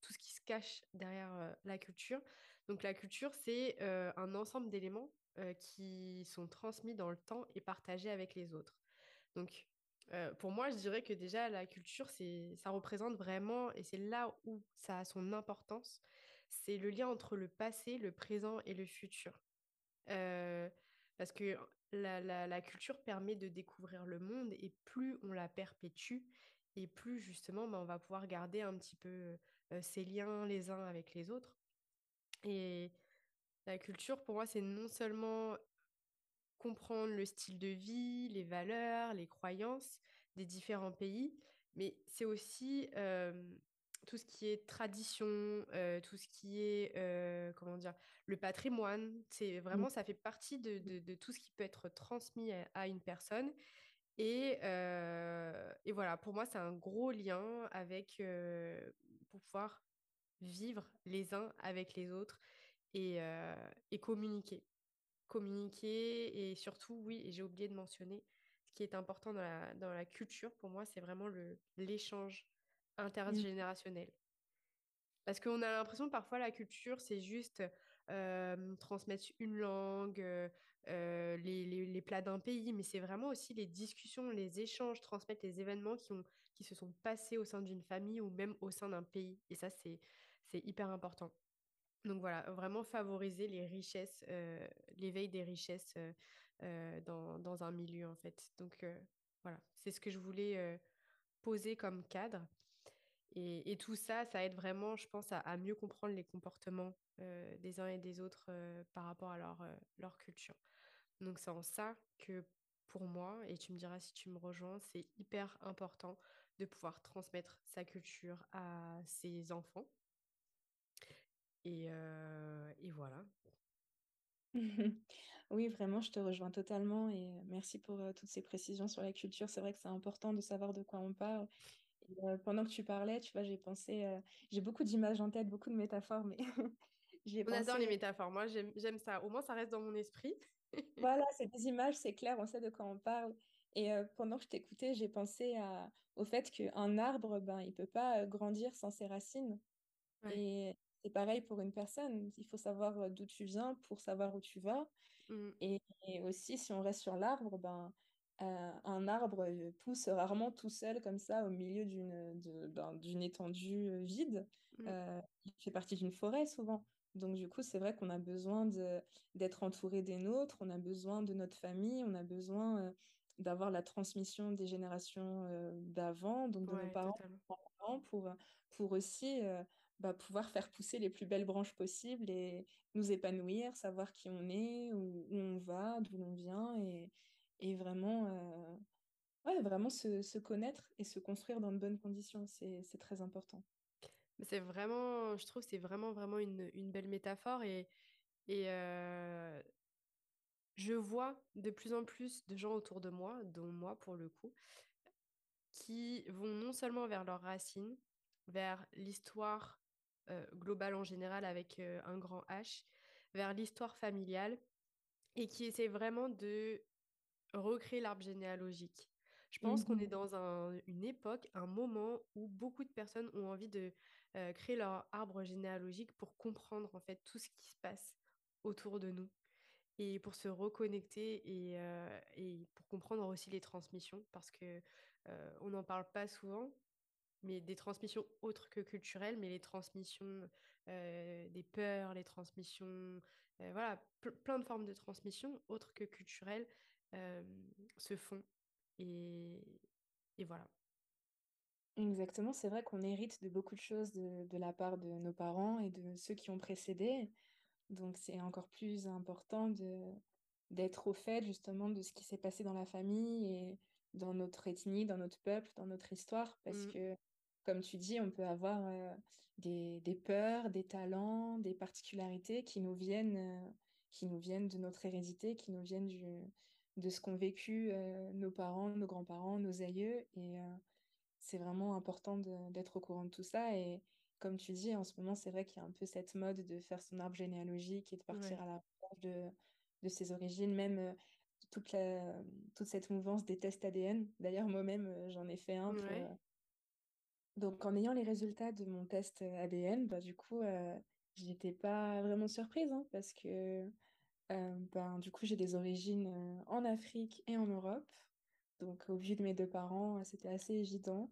tout ce qui se cache derrière la culture. Donc la culture, c'est un ensemble d'éléments qui sont transmis dans le temps et partagés avec les autres. Donc euh, pour moi, je dirais que déjà, la culture, ça représente vraiment, et c'est là où ça a son importance, c'est le lien entre le passé, le présent et le futur. Euh, parce que la, la, culture permet de découvrir le monde, et plus on la perpétue, et plus justement, ben, on va pouvoir garder un petit peu euh, ces liens les uns avec les autres. Et la culture, pour moi, c'est non seulement comprendre le style de vie, les valeurs, les croyances des différents pays, mais c'est aussi euh, tout ce qui est tradition, euh, tout ce qui est, euh, comment dire, le patrimoine. C'est vraiment, ça fait partie de, de, tout ce qui peut être transmis à, une personne. Et, et, voilà, pour moi, c'est un gros lien avec, pour pouvoir vivre les uns avec les autres et, et communiquer communiquer et surtout, oui, et j'ai oublié de mentionner, ce qui est important dans la, dans la culture, pour moi, c'est vraiment l'échange intergénérationnel. Parce qu'on a l'impression parfois la culture, c'est juste euh, transmettre une langue, euh, euh, les, les, les, plats d'un pays, mais c'est vraiment aussi les discussions, les échanges, transmettre les événements qui, ont, qui se sont passés au sein d'une famille ou même au sein d'un pays. Et ça, c'est hyper important. Donc voilà, vraiment favoriser les richesses, euh, l'éveil des richesses euh, euh, dans, un milieu en fait. Donc voilà, c'est ce que je voulais poser comme cadre. Et, tout ça, ça aide vraiment, je pense, à, à mieux comprendre les comportements des uns et des autres par rapport à leur, leur culture. Donc c'est en ça que pour moi, et tu me diras si tu me rejoins, c'est hyper important de pouvoir transmettre sa culture à ses enfants et, euh, et voilà.
Oui, vraiment, je te rejoins totalement et euh, merci pour euh, toutes ces précisions sur la culture. C'est vrai que c'est important de savoir de quoi on parle. pendant que tu parlais, tu vois, j'ai pensé, j'ai beaucoup d'images en tête, beaucoup de métaphores, mais
j'ai On adore les métaphores. Moi, j'aime, ça. Au moins, ça reste dans mon esprit.
voilà, c'est des images, c'est clair, on sait de quoi on parle. Et pendant que je t'écoutais, j'ai pensé à, au fait qu'un arbre, ben, il peut pas grandir sans ses racines. Et c'est pareil pour une personne. Il faut savoir euh, d'où tu viens pour savoir où tu vas. Mm. Et, aussi, si on reste sur l'arbre, ben, euh, un arbre euh, pousse rarement tout seul comme ça au milieu d'une ben, étendue vide. Mm. il fait partie d'une forêt souvent. Donc du coup, c'est vrai qu'on a besoin d'être entouré des nôtres, on a besoin de notre famille, on a besoin d'avoir la transmission des générations d'avant, donc de nos parents, pour, pour aussi bah, pouvoir faire pousser les plus belles branches possibles et nous épanouir, savoir qui on est, où, on va, d'où l'on vient et, et vraiment, euh, vraiment se, se, connaître et se construire dans de bonnes conditions. C'est très important.
C'est vraiment, je trouve, c'est vraiment, vraiment une, une, belle métaphore et, et euh, je vois de plus en plus de gens autour de moi, dont moi pour le coup, qui vont non seulement vers leurs racines, vers l'histoire euh, global en général avec euh, un grand H, vers l'histoire familiale et qui essaie vraiment de recréer l'arbre généalogique. Je pense qu'on est mhm. dans une époque, un moment où beaucoup de personnes ont envie de euh, créer leur arbre généalogique pour comprendre en fait tout ce qui se passe autour de nous et pour se reconnecter et, et pour comprendre aussi les transmissions parce que on n'en parle pas souvent mais des transmissions autres que culturelles, mais les transmissions des peurs, les transmissions, voilà, plein de formes de transmission autres que culturelles se font. Et, et voilà.
Exactement, c'est vrai qu'on hérite de beaucoup de choses de, de, la part de nos parents et de ceux qui ont précédé. Donc c'est encore plus important d'être au fait justement de ce qui s'est passé dans la famille et dans notre ethnie, dans notre peuple, dans notre histoire. Parce
Mm.
que, comme tu dis, on peut avoir euh, des, des peurs, des talents, des particularités qui nous viennent, euh, qui nous viennent de notre hérédité, qui nous viennent du, de ce qu'ont vécu euh, nos parents, nos grands-parents, nos aïeux. Et c'est vraiment important d'être au courant de tout ça. Et comme tu dis, en ce moment, c'est vrai qu'il y a un peu cette mode de faire son arbre généalogique et de partir
Ouais.
à la recherche de, de ses origines, même toute la, toute cette mouvance des tests ADN. D'ailleurs, moi-même, j'en ai fait un pour...
Ouais.
Donc, en ayant les résultats de mon test euh, ADN, bah, du coup, euh, j'étais pas vraiment surprise, hein, parce que euh, ben, du coup, j'ai des origines en Afrique et en Europe. Donc, au vu de mes deux parents, c'était assez évident.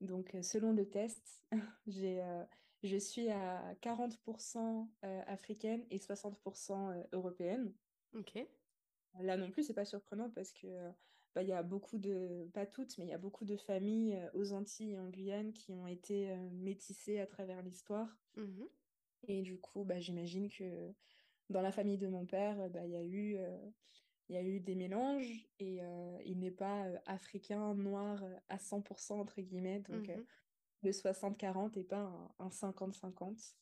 Donc, selon le test, j'ai, euh, je suis à 40% euh, africaine et 60% euh, européenne.
Ok.
Là non plus, c'est pas surprenant parce que bah, il y a beaucoup de, pas toutes, mais il y a beaucoup de familles euh, aux Antilles et en Guyane qui ont été euh, métissées à travers l'histoire.
Mhm.
Et du coup, bah, j'imagine que dans la famille de mon père, bah, il y a eu, euh, il y a eu des mélanges et euh, il n'est pas euh, africain, noir euh, à 100% entre guillemets. Donc,
Mhm.
le 60-40 et pas un, un 50-50.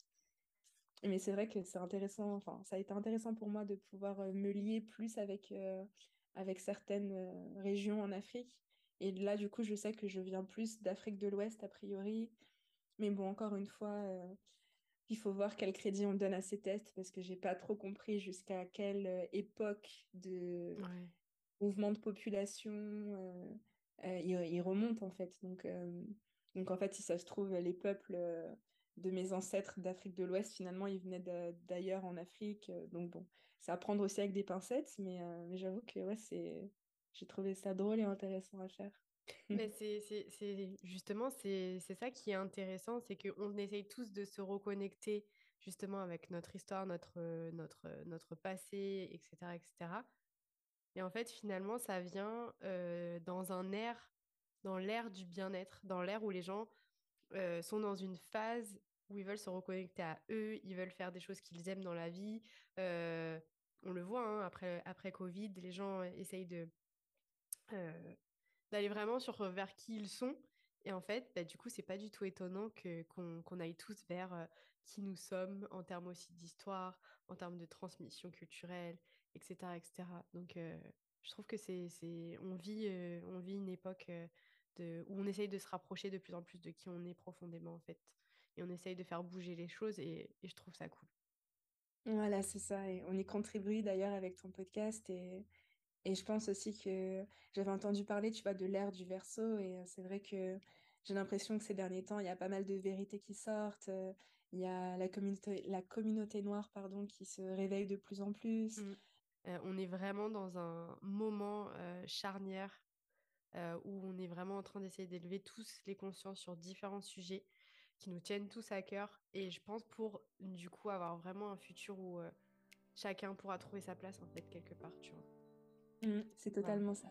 Mais c'est vrai que c'est intéressant, enfin, ça a été intéressant pour moi de pouvoir me lier plus avec, avec certaines euh, régions en Afrique. Et là, du coup, je sais que je viens plus d'Afrique de l'Ouest, a priori. Mais bon, encore une fois, euh, il faut voir quel crédit on donne à ces tests parce que j'ai pas trop compris jusqu'à quelle euh, époque de
Ouais.
mouvement de population euh, euh, il, il remonte en fait. Donc, donc en fait, si ça se trouve, les peuples de mes ancêtres d'Afrique de l'Ouest, finalement, ils venaient d'ailleurs en Afrique. Donc bon, c'est à prendre aussi avec des pincettes, mais, euh, mais j'avoue que ouais, c'est... j'ai trouvé ça drôle et intéressant à faire.
Mais c'est c'est- c'est- justement, c'est c'est ça qui est intéressant, c'est qu'on essaye tous de se reconnecter justement avec notre histoire, notre, euh, notre, euh, notre passé, etc., etc. Et en fait, finalement, ça vient euh, dans un air, dans l'ère du bien-être, dans l'ère où les gens euh, sont dans une phase où ils veulent se reconnecter à eux, ils veulent faire des choses qu'ils aiment dans la vie. Euh, on le voit, hein, après, après Covid, les gens essayent euh, d'aller vraiment sur vers qui ils sont. Et en fait, bah, du coup, c'est pas du tout étonnant que, qu'on, aille tous vers euh, qui nous sommes en termes aussi d'histoire, en termes de transmission culturelle, etc., etc. Donc, euh, je trouve que c'est, on vit, on vit une époque de, où on essaye de se rapprocher de plus en plus de qui on est profondément, en fait. Et on essaye de faire bouger les choses et je trouve ça cool.
Voilà, c'est ça. On y contribue d'ailleurs avec ton podcast. Et, et je pense aussi que j'avais entendu parler, tu vois, de l'ère du Verseau. Et c'est vrai que j'ai l'impression que ces derniers temps, il y a pas mal de vérités qui sortent. Il y a la communauté, la communauté noire, pardon, qui se réveille de plus en plus.
Mm. Euh, on est vraiment dans un moment charnière où on est vraiment en train d'essayer d'élever tous les consciences sur différents sujets qui nous tiennent tous à cœur. Et je pense pour, du coup, avoir vraiment un futur où euh, chacun pourra trouver sa place, en fait, quelque part, tu vois.
Mm, c'est totalement ça.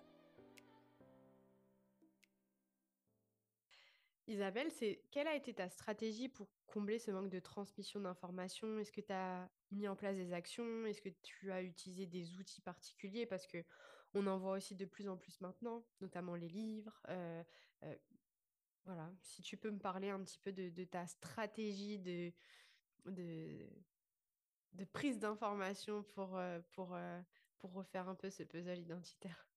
Isabelle, c'est quelle a été ta stratégie pour combler ce manque de transmission d'informations? Est-ce que tu as mis en place des actions? Est-ce que tu as utilisé des outils particuliers? Parce que on en voit aussi de plus en plus maintenant, notamment les livres. Euh, euh, voilà, si tu peux me parler un petit peu de, ta stratégie de, prise d'information pour, euh, euh, pour refaire un peu ce puzzle identitaire?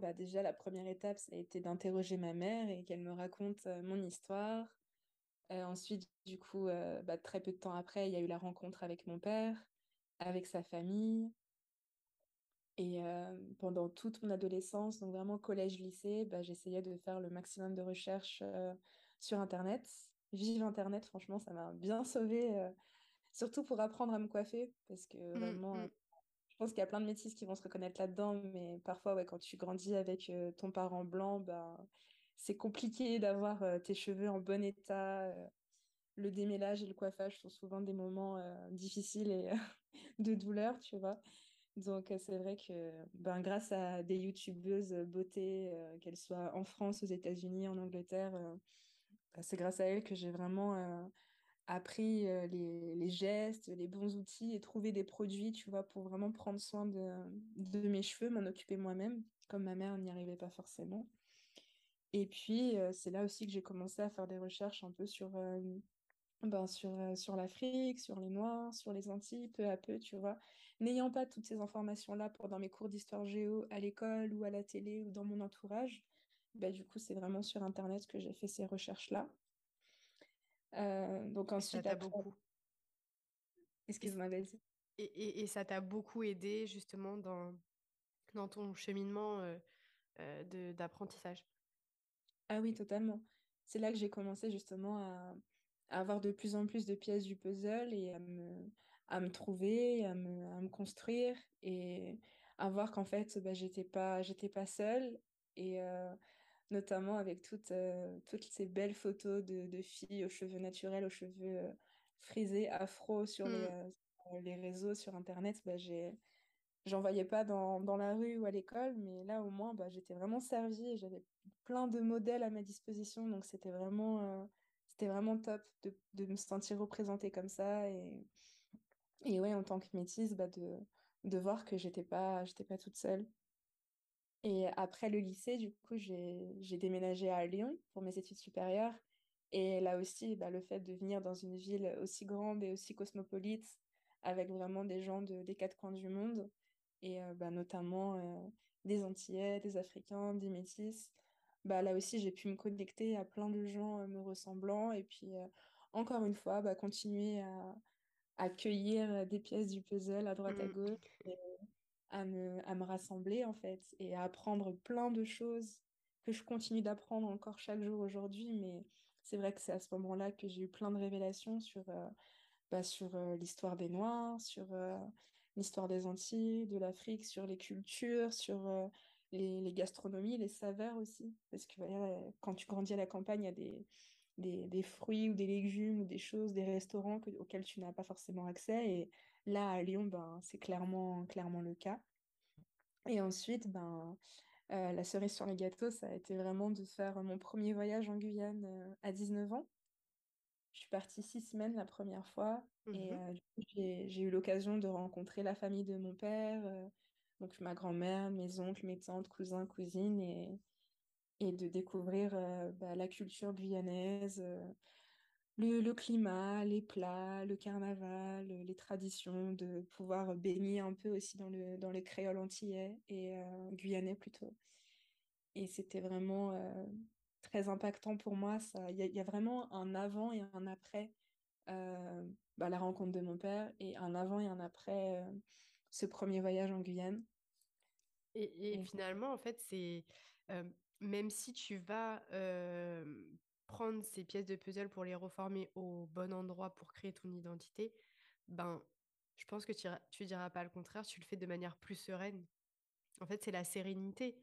Bah, déjà, la première étape, ça a été d'interroger ma mère et qu'elle me raconte euh, mon histoire. Ensuite, du coup, bah, très peu de temps après, il y a eu la rencontre avec mon père, avec sa famille. Et euh, pendant toute mon adolescence, donc vraiment collège-lycée, bah, j'essayais de faire le maximum de recherches euh, sur Internet. Vive Internet, franchement, ça m'a bien sauvée, euh, surtout pour apprendre à me coiffer, parce que
Mm,
vraiment, euh,
mm.
je pense qu'il y a plein de métis qui vont se reconnaître là-dedans, mais parfois, ouais, quand tu grandis avec ton parent blanc, bah, c'est compliqué d'avoir tes cheveux en bon état. le démêlage et le coiffage sont souvent des moments difficiles et de douleur, tu vois? Donc, c'est vrai que ben, grâce à des youtubeuses beauté, qu'elles soient en France, aux États-Unis, en Angleterre, ben, c'est grâce à elles que j'ai vraiment appris les, les, gestes, les bons outils et trouvé des produits, tu vois, pour vraiment prendre soin de, de mes cheveux, m'en occuper moi-même, comme ma mère n'y arrivait pas forcément. Et puis, c'est là aussi que j'ai commencé à faire des recherches un peu sur, ben, sur, sur l'Afrique, sur les Noirs, sur les Antilles, peu à peu, tu vois. N'ayant pas toutes ces informations-là pendant mes cours d'histoire géo à l'école ou à la télé ou dans mon entourage, ben, du coup, c'est vraiment sur Internet que j'ai fait ces recherches-là. Euh, donc ensuite,
ça t'a beaucoup.
Excuse-moi, vas-y.
Et, et, et, ça t'a beaucoup aidé justement dans, dans ton cheminement euh, euh, d'apprentissage?
Ah oui, totalement. C'est là que j'ai commencé justement à, à, avoir de plus en plus de pièces du puzzle et à me, à me trouver, à me, à me construire et à voir qu'en fait, bah, j'étais pas, j'étais pas seule. Et notamment avec toutes, euh, toutes ces belles photos de, de, filles aux cheveux naturels, aux cheveux euh, frisés, afro sur les, mm. euh, les réseaux, sur Internet. Bah, j'ai... J'en voyais pas dans, dans, la rue ou à l'école, mais là au moins bah, j'étais vraiment servie et j'avais plein de modèles à ma disposition. Donc c'était vraiment, c'était vraiment top de, de, me sentir représentée comme ça. Et, et ouais, en tant que métisse, bah, de, de voir que j'étais pas, j'étais pas toute seule. Et après le lycée, du coup, j'ai déménagé à Lyon pour mes études supérieures. Et là aussi, bah, le fait de venir dans une ville aussi grande et aussi cosmopolite, avec vraiment des gens de, des quatre coins du monde, et euh, bah, notamment euh, des Antillais, des Africains, des Métis, bah, là aussi, j'ai pu me connecter à plein de gens euh, me ressemblant. Et puis, encore une fois, bah, continuer à, à cueillir des pièces du puzzle à droite à mmh. gauche à me, à me rassembler en fait et à apprendre plein de choses que je continue d'apprendre encore chaque jour aujourd'hui. Mais c'est vrai que c'est à ce moment-là que j'ai eu plein de révélations sur, euh, bah, sur euh, l'histoire des Noirs, sur euh, l'histoire des Antilles, de l'Afrique, sur les cultures, sur les, les, gastronomies, les saveurs aussi. Parce que quand tu grandis à la campagne, il y a des, des, des, fruits ou des légumes ou des choses, des restaurants auxquels tu n'as pas forcément accès. Et là, à Lyon, ben, c'est clairement, clairement le cas. Et ensuite, ben, euh, la cerise sur les gâteaux, ça a été vraiment de faire mon premier voyage en Guyane euh, à 19 ans. Je suis partie six semaines la première fois et mmh euh, j'ai eu l'occasion de rencontrer la famille de mon père, donc ma grand-mère, mes oncles, mes tantes, cousins, cousines et, et de découvrir euh, bah, la culture guyanaise, euh, le, le, climat, les plats, le carnaval, les traditions, de pouvoir baigner un peu aussi dans le, dans les créoles antillais et euh, guyanais plutôt. Et c'était vraiment très impactant pour moi. Il y, y, a vraiment un avant et un après bah, la rencontre de mon père et un avant et un après ce premier voyage en Guyane.
Et, et, finalement, en fait, c'est même si tu vas prendre ces pièces de puzzle pour les reformer au bon endroit pour créer ton identité, ben, je pense que tu, tu diras pas le contraire, tu le fais de manière plus sereine. En fait, c'est la sérénité.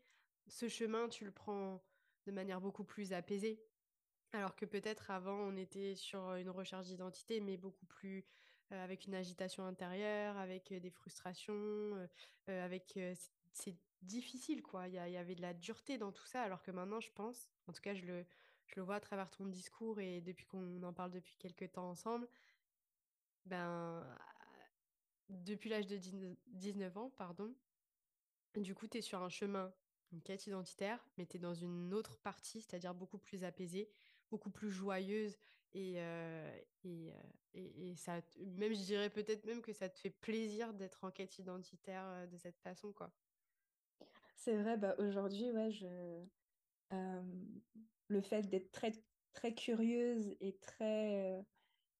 Ce chemin, tu le prends de manière beaucoup plus apaisée. Alors que peut-être avant, on était sur une recherche d'identité, mais beaucoup plus avec une agitation intérieure, avec des frustrations, avec ces difficile, quoi. Il y, avait de la dureté dans tout ça, alors que maintenant, je pense, en tout cas, je le, je le vois à travers ton discours et depuis qu'on en parle depuis quelques temps ensemble, ben, depuis l'âge de 19 ans, pardon, du coup, tu es sur un chemin, une quête identitaire, mais tu es dans une autre partie, c'est-à-dire beaucoup plus apaisée, beaucoup plus joyeuse et, euh, et, euh, et, et, ça, même je dirais peut-être même que ça te fait plaisir d'être en quête identitaire euh, de cette façon, quoi.
C'est vrai, bah aujourd'hui, ouais, je... Euh, le fait d'être très, très curieuse et très,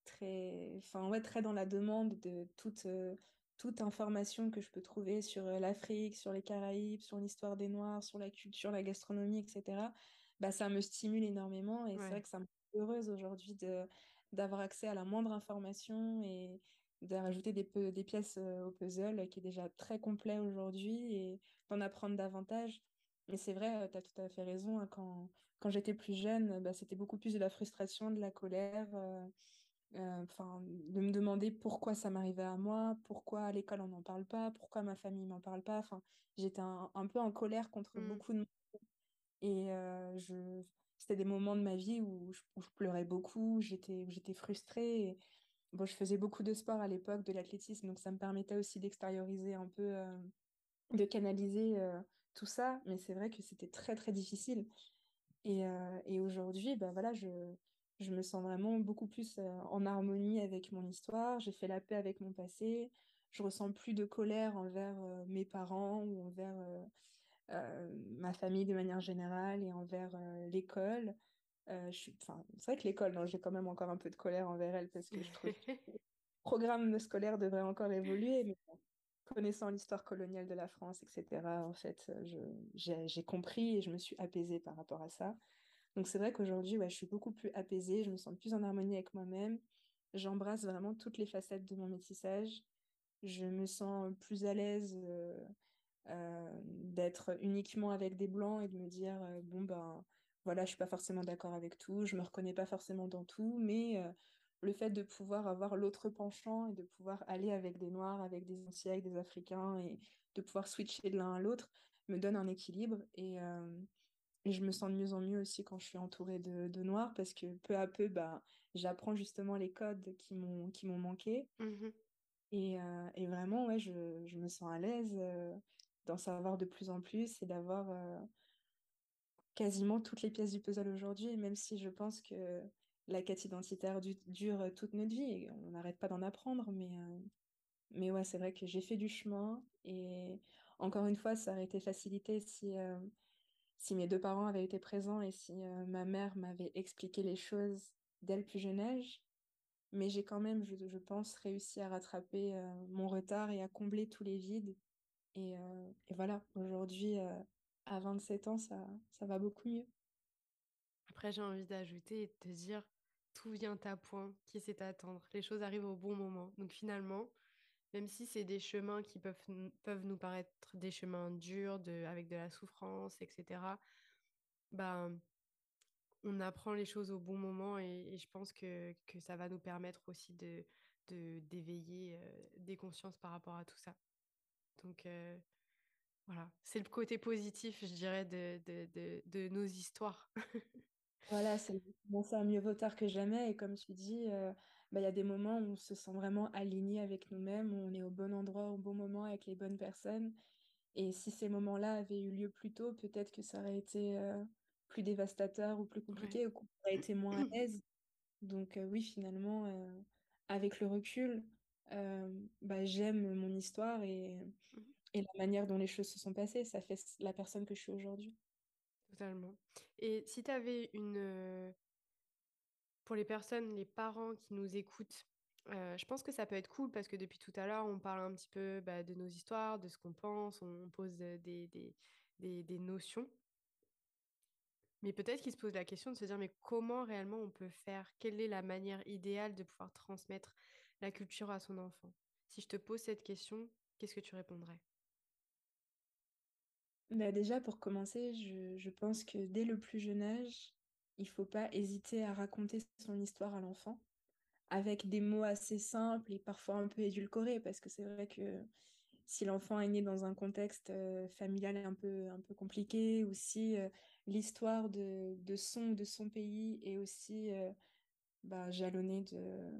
très, enfin, ouais, très dans la demande de toute, euh, toute information que je peux trouver sur l'Afrique, sur les Caraïbes, sur l'histoire des Noirs, sur la culture, la gastronomie, etc., bah, ça me stimule énormément et c'est vrai que ça me rend heureuse aujourd'hui de, d'avoir accès à la moindre information et de rajouter des, des pièces au puzzle qui est déjà très complet aujourd'hui et d'en apprendre davantage. Mais c'est vrai, tu as tout à fait raison. Hein, quand, quand j'étais plus jeune, bah, c'était beaucoup plus de la frustration, de la colère. Euh, enfin, de me demander pourquoi ça m'arrivait à moi, pourquoi à l'école on n'en parle pas, pourquoi ma famille m'en parle pas. Enfin, j'étais un, un, peu en colère contre
Mm.
beaucoup de monde. Et euh, je, c'était des moments de ma vie où je, où je pleurais beaucoup, j'étais, j'étais frustrée. Et, bon, je faisais beaucoup de sport à l'époque, de l'athlétisme, donc ça me permettait aussi d'extérioriser un peu, euh, de canaliser euh, tout ça. Mais c'est vrai que c'était très, très difficile. Et, euh, aujourd'hui, bah voilà, je, je me sens vraiment beaucoup plus en harmonie avec mon histoire. J'ai fait la paix avec mon passé. Je ressens plus de colère envers mes parents ou envers ma famille de manière générale et envers l'école. Euh, je suis, enfin, c'est vrai que l'école, non, j'ai quand même encore un peu de colère envers elle parce que je trouve que le programme scolaire devrait encore évoluer. Mais bon, connaissant l'histoire coloniale de la France, etc., en fait, je, j'ai, j'ai compris et je me suis apaisée par rapport à ça. Donc c'est vrai qu'aujourd'hui, ouais, je suis beaucoup plus apaisée, je me sens plus en harmonie avec moi-même. J'embrasse vraiment toutes les facettes de mon métissage. Je me sens plus à l'aise euh, euh, d'être uniquement avec des blancs et de me dire, euh, bon, ben voilà, je suis pas forcément d'accord avec tout, je me reconnais pas forcément dans tout, mais euh, le fait de pouvoir avoir l'autre penchant et de pouvoir aller avec des Noirs, avec des Antillais, avec des Africains et de pouvoir switcher de l'un à l'autre me donne un équilibre et, euh, et je me sens de mieux en mieux aussi quand je suis entourée de, de Noirs parce que peu à peu, bah, j'apprends justement les codes qui m'ont qui m'ont manqué
Mhm.
et, euh, et vraiment, ouais, je, je me sens à l'aise d'en savoir de plus en plus et d'avoir quasiment toutes les pièces du puzzle aujourd'hui, même si je pense que la quête identitaire du- dure toute notre vie et on n'arrête pas d'en apprendre, mais, euh, mais ouais, c'est vrai que j'ai fait du chemin et encore une fois, ça aurait été facilité si, euh, si mes deux parents avaient été présents et si euh, ma mère m'avait expliqué les choses dès le plus jeune âge. Mais j'ai quand même, je, je pense, réussi à rattraper mon retard et à combler tous les vides. Et, et voilà, aujourd'hui, à 27 ans, ça, va beaucoup mieux.
Après, j'ai envie d'ajouter et de te dire, tout vient à point, qui sait attendre. Les choses arrivent au bon moment. Donc finalement, même si c'est des chemins qui peuvent, nous paraître des chemins durs, avec de la souffrance, etc., ben, on apprend les choses au bon moment et, je pense que, ça va nous permettre aussi de, d'éveiller euh, des consciences par rapport à tout ça. Euh, voilà, c'est le côté positif, je dirais, de, de, de, de nos histoires.
Voilà, c'est exactement ça, mieux vaut tard que jamais. Et comme tu dis, euh, bah, il y a des moments où on se sent vraiment aligné avec nous-mêmes, où on est au bon endroit, au bon moment, avec les bonnes personnes. Et si ces moments-là avaient eu lieu plus tôt, peut-être que ça aurait été euh, plus dévastateur ou plus
Ouais.
compliqué, ou qu'on aurait été moins à l'aise. Donc euh, oui, finalement, avec le recul, bah, j'aime mon histoire et, et la manière dont les choses se sont passées. Ça fait la personne que je suis aujourd'hui.
Totalement. Et si tu avais une... euh, Pour les personnes, les parents qui nous écoutent, euh, je pense que ça peut être cool parce que depuis tout à l'heure, on parle un petit peu bah, de nos histoires, de ce qu'on pense, on pose euh, des, des, des, des notions. Mais peut-être qu'ils se posent la question de se dire, mais comment réellement on peut faire? Quelle est la manière idéale de pouvoir transmettre la culture à son enfant? Si je te pose cette question, qu'est-ce que tu répondrais?
Bah, déjà, pour commencer, je, je pense que dès le plus jeune âge, il faut pas hésiter à raconter son histoire à l'enfant avec des mots assez simples et parfois un peu édulcorés, parce que c'est vrai que si l'enfant est né dans un contexte euh, familial un peu, un peu compliqué, ou si euh, l'histoire de, de son de son pays est aussi euh, bah, jalonnée de,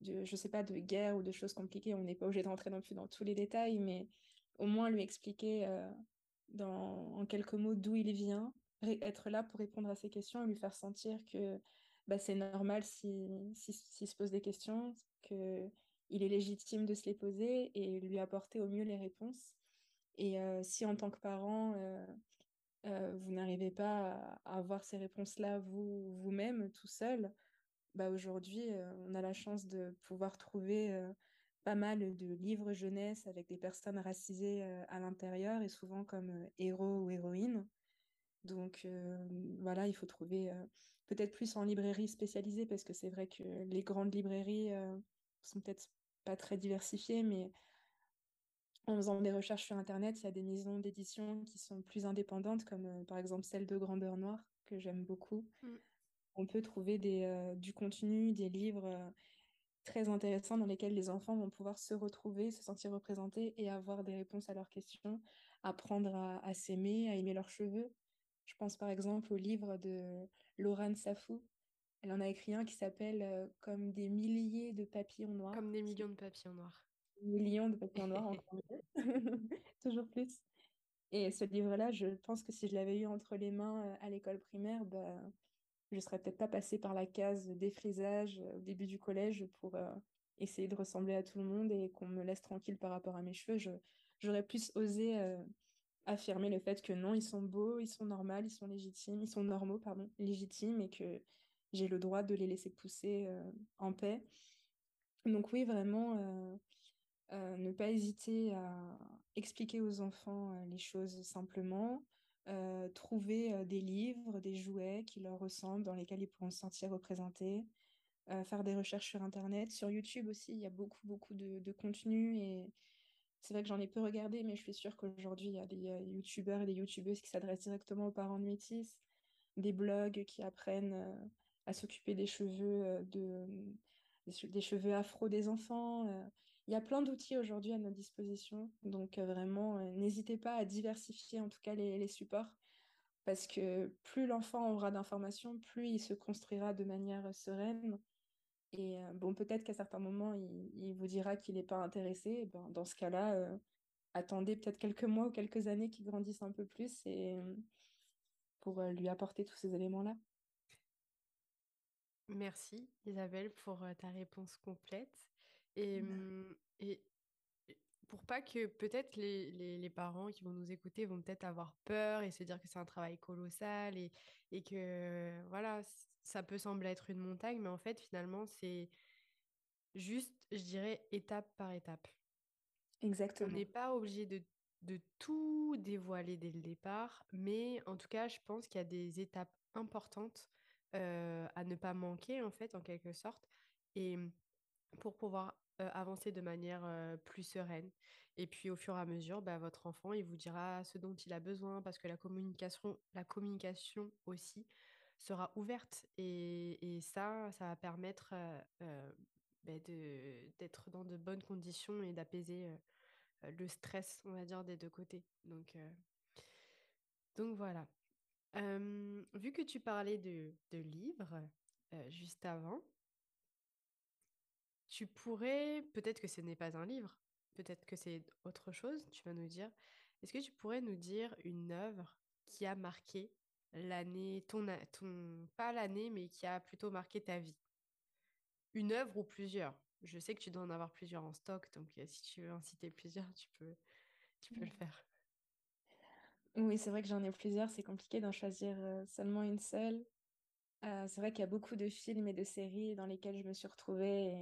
de, je sais pas, de guerre ou de choses compliquées. On n'est pas obligé de rentrer non plus dans tous les détails, mais au moins lui expliquer en quelques mots d'où il vient, être là pour répondre à ses questions et lui faire sentir que bah, c'est normal si, si, s'il se pose des questions, que il est légitime de se les poser et lui apporter au mieux les réponses. Et euh, si en tant que parent, euh, euh, vous n'arrivez pas à, avoir ces réponses-là vous, vous-même, tout seul, bah aujourd'hui, on a la chance de pouvoir trouver pas mal de livres jeunesse avec des personnes racisées à l'intérieur et souvent comme héros ou héroïnes. Donc euh, voilà, il faut trouver euh, peut-être plus en librairie spécialisée parce que c'est vrai que les grandes librairies euh, sont peut-être pas très diversifiées, mais en faisant des recherches sur Internet, il y a des maisons d'édition qui sont plus indépendantes, comme par exemple celle de Grandeur Noire, que j'aime beaucoup on peut trouver des, du contenu, des livres très intéressants dans lesquels les enfants vont pouvoir se retrouver, se sentir représentés et avoir des réponses à leurs questions, apprendre à, s'aimer, à aimer leurs cheveux. Je pense par exemple au livre de Laurent Safou. Elle en a écrit un qui s'appelle Comme des milliers de papillons noirs.
Comme des millions de papillons noirs.
Millions de papillons noirs, encore mieux. Toujours plus. Et ce livre-là, je pense que si je l'avais eu entre les mains à l'école primaire, bah, je serais peut-être pas passée par la case défrisage euh, au début du collège pour euh, essayer de ressembler à tout le monde et qu'on me laisse tranquille par rapport à mes cheveux. j'aurais plus osé euh, affirmer le fait que non, ils sont beaux, ils sont normaux, ils sont légitimes, ils sont normaux, pardon, légitimes et que j'ai le droit de les laisser pousser en paix. Donc oui, vraiment, ne pas hésiter à expliquer aux enfants les choses simplement, euh, trouver euh, des livres, des jouets qui leur ressemblent, dans lesquels ils pourront se sentir représentés, euh, faire des recherches sur Internet. Sur YouTube aussi, il y a beaucoup, beaucoup de, contenu et c'est vrai que j'en ai peu regardé, mais je suis sûre qu'aujourd'hui, il y a des YouTubeurs et des YouTubeuses qui s'adressent directement aux parents de métis, des blogs qui apprennent à s'occuper des cheveux de des, cheveux afro des enfants. Euh. il y a plein d'outils aujourd'hui à notre disposition. Donc euh, vraiment, euh, n'hésitez pas à diversifier en tout cas les, supports. Parce que plus l'enfant aura d'informations, plus il se construira de manière sereine. Et bon, peut-être qu'à certains moments, il, vous dira qu'il n'est pas intéressé. Ben, dans ce cas-là, attendez peut-être quelques mois ou quelques années qu'il grandisse un peu plus et, pour lui apporter tous ces éléments-là.
Merci Isabelle pour euh, ta réponse complète. Et, mmh, et pour pas que peut-être les, les, parents qui vont nous écouter vont peut-être avoir peur et se dire que c'est un travail colossal et, et que voilà, ça peut sembler être une montagne, mais en fait finalement c'est juste, je dirais, étape par étape.
Exactement.
On n'est pas obligé de, de tout dévoiler dès le départ, mais en tout cas, je pense qu'il y a des étapes importantes euh, à ne pas manquer, en fait, en quelque sorte, et pour pouvoir euh, avancer de manière euh, plus sereine. Et puis, au fur et à mesure, bah, votre enfant, il vous dira ce dont il a besoin, parce que la communication, la communication aussi sera ouverte. Et, ça, ça va permettre bah, d'être dans de bonnes conditions et d'apaiser le stress, on va dire, des deux côtés. Donc, donc voilà vu que tu parlais de, de livres juste avant, tu pourrais, peut-être que ce n'est pas un livre, peut-être que c'est autre chose, tu vas nous dire. Est-ce que tu pourrais nous dire une œuvre qui a marqué l'année, ton, ton, pas l'année, mais qui a plutôt marqué ta vie? Une œuvre ou plusieurs? Je sais que tu dois en avoir plusieurs en stock, donc si tu veux en citer plusieurs, tu peux, tu peux le faire.
Oui, c'est vrai que j'en ai plusieurs. C'est compliqué d'en choisir euh, seulement une seule. Euh, c'est vrai qu'il y a beaucoup de films et de séries dans lesquels je me suis retrouvée,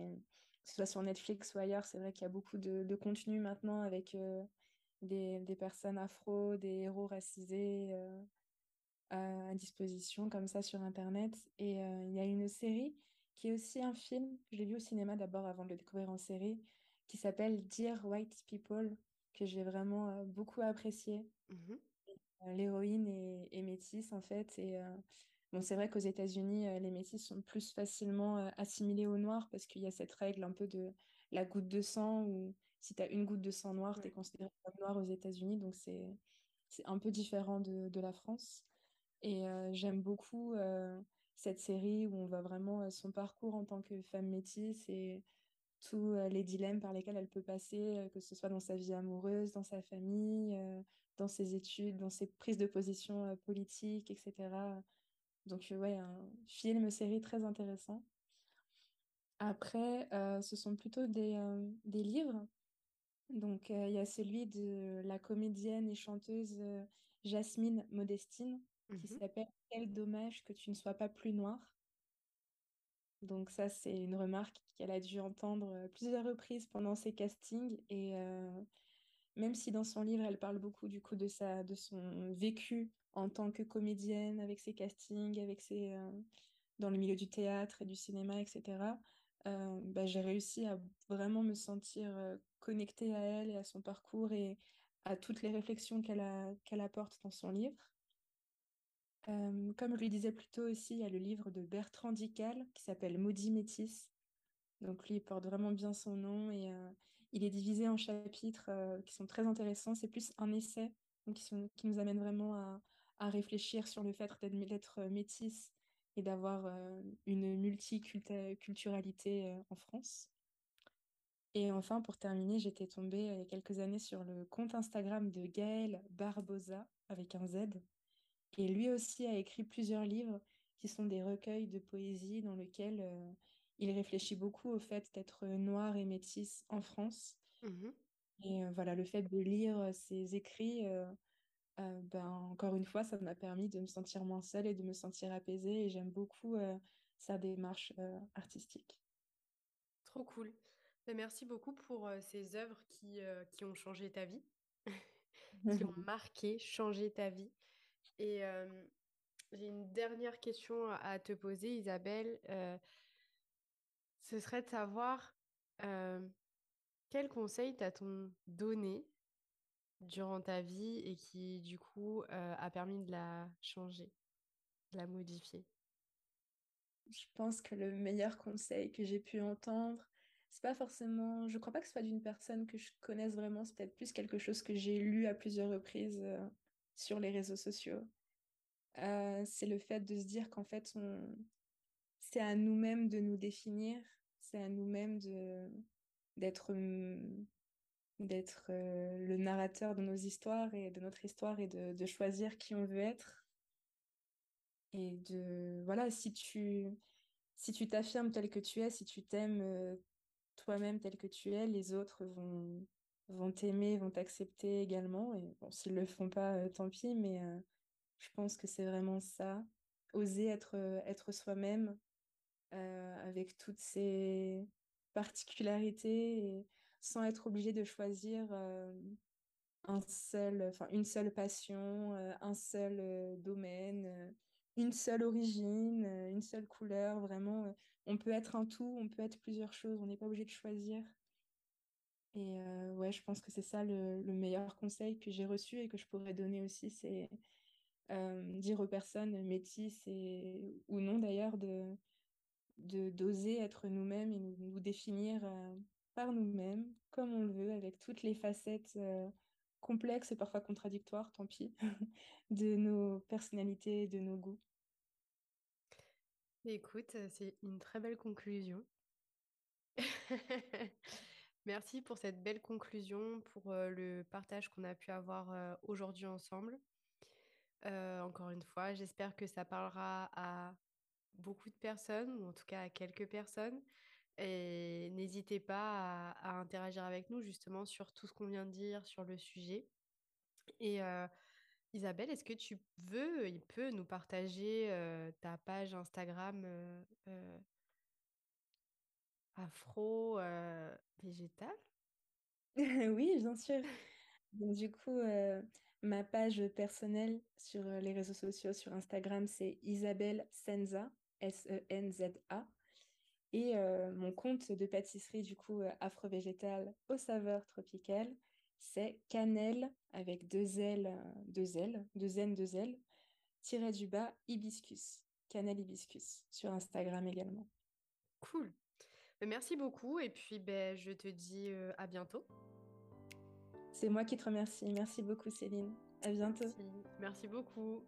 que ce soit sur Netflix ou ailleurs. C'est vrai qu'il y a beaucoup de, de contenu maintenant avec euh, des, des, personnes afro, des héros racisés à, à disposition comme ça sur Internet. Et il y a une série qui est aussi un film. Je l'ai vu au cinéma d'abord avant de le découvrir en série, qui s'appelle Dear White People, que j'ai vraiment beaucoup apprécié. Mmh euh, l'héroïne est, métisse en fait. Et euh, bon, c'est vrai qu'aux États-Unis, euh, les métis sont plus facilement assimilés aux noirs parce qu'il y a cette règle un peu de la goutte de sang où si tu as une goutte de sang noir, tu es considéré comme noir aux États-Unis. Donc c'est un peu différent de, de la France. Et j'aime beaucoup cette série où on voit vraiment son parcours en tant que femme métisse et tous euh, les dilemmes par lesquels elle peut passer, euh, que ce soit dans sa vie amoureuse, dans sa famille, euh, dans ses études, dans ses prises de position politiques, etc. Donc, ouais, un film, série très intéressant. Après, ce sont plutôt des, des livres. Donc, il y a celui de la comédienne et chanteuse Jasmine Modestine, qui mmh s'appelle Quel dommage que tu ne sois pas plus noire. Donc ça, c'est une remarque qu'elle a dû entendre euh, plusieurs reprises pendant ses castings. Et euh, même si dans son livre, elle parle beaucoup du coup de, sa, de son vécu en tant que comédienne, avec ses castings, avec ses, euh, dans le milieu du théâtre et du cinéma, etc., bah, j'ai réussi à vraiment me sentir connectée à elle et à son parcours et à toutes les réflexions qu'elle qu'elle apporte dans son livre. Euh, comme je le disais plus tôt aussi, il y a le livre de Bertrand Dical qui s'appelle Maudit Métis. Donc lui, il porte vraiment bien son nom et euh, il est divisé en chapitres euh, qui sont très intéressants. C'est plus un essai qui nous amène vraiment à, à réfléchir sur le fait d'être métis et d'avoir une multiculturalité en France. Et enfin, pour terminer, j'étais tombée il y a quelques années sur le compte Instagram de Gaël Barbosa avec un Z. Et lui aussi a écrit plusieurs livres qui sont des recueils de poésie dans lesquels euh, il réfléchit beaucoup au fait d'être noir et métisse en France.
Mmh
et euh, voilà, le fait de lire ses écrits, euh, ben, encore une fois, ça m'a permis de me sentir moins seule et de me sentir apaisée. Et j'aime beaucoup sa démarche artistique.
Trop cool. Ben, merci beaucoup pour ces œuvres qui, qui ont changé ta vie, qui ont marqué, changé ta vie. Et j'ai une dernière question à te poser, Isabelle. ce serait de savoir quel conseil t'as-t-on donné durant ta vie et qui, du coup, a permis de la changer, de la modifier?
Je pense que le meilleur conseil que j'ai pu entendre, c'est pas forcément. Je crois pas que ce soit d'une personne que je connaisse vraiment, c'est peut-être plus quelque chose que j'ai lu à plusieurs reprises sur les réseaux sociaux. Euh, c'est le fait de se dire qu'en fait, c'est à nous-mêmes de nous définir, c'est à nous-mêmes de... d'être d'être euh, le narrateur de nos histoires et de notre histoire et de, choisir qui on veut être. Et de, voilà, si tu si tu t'affirmes tel que tu es, si tu t'aimes euh, toi-même tel que tu es, les autres vont, vont t'aimer, vont t'accepter également. Et bon, s'ils le font pas, tant pis, mais je pense que c'est vraiment ça, oser être, euh, être soi-même euh, avec toutes ses particularités sans être obligé de choisir euh, un seul, une seule passion, un seul domaine, une seule origine, une seule couleur. Vraiment, on peut être un tout, on peut être plusieurs choses, on n'est pas obligé de choisir. Et ouais, je pense que c'est ça le, le, meilleur conseil que j'ai reçu et que je pourrais donner aussi, c'est euh, dire aux personnes métisses ou non d'ailleurs de d'oser être nous-mêmes et nous, définir euh, par nous-mêmes comme on le veut avec toutes les facettes euh, complexes et parfois contradictoires, tant pis, de nos personnalités et de nos goûts.
Écoute, c'est une très belle conclusion. Merci pour cette belle conclusion, pour le partage qu'on a pu avoir aujourd'hui ensemble. Euh, encore une fois, j'espère que ça parlera à beaucoup de personnes, ou en tout cas à quelques personnes. Et n'hésitez pas à, interagir avec nous justement sur tout ce qu'on vient de dire sur le sujet. Et euh, Isabelle, est-ce que tu veux, il peut nous partager euh, ta page Instagram afro végétal
Oui, bien sûr. Du coup, Ma page personnelle sur euh, les réseaux sociaux, sur Instagram, c'est Isabelle Senza, S-E-N-Z-A. Et euh, mon compte de pâtisserie, du coup, euh, afro-végétal aux saveurs tropicales, c'est cannelle avec deux L, deux L, deux N, deux L, tiré du bas, hibiscus, cannelle hibiscus, sur Instagram également.
Cool. Ben, merci beaucoup et puis ben, je te dis à bientôt.
C'est moi qui te remercie. Merci beaucoup, Céline. À bientôt.
Merci, Merci beaucoup.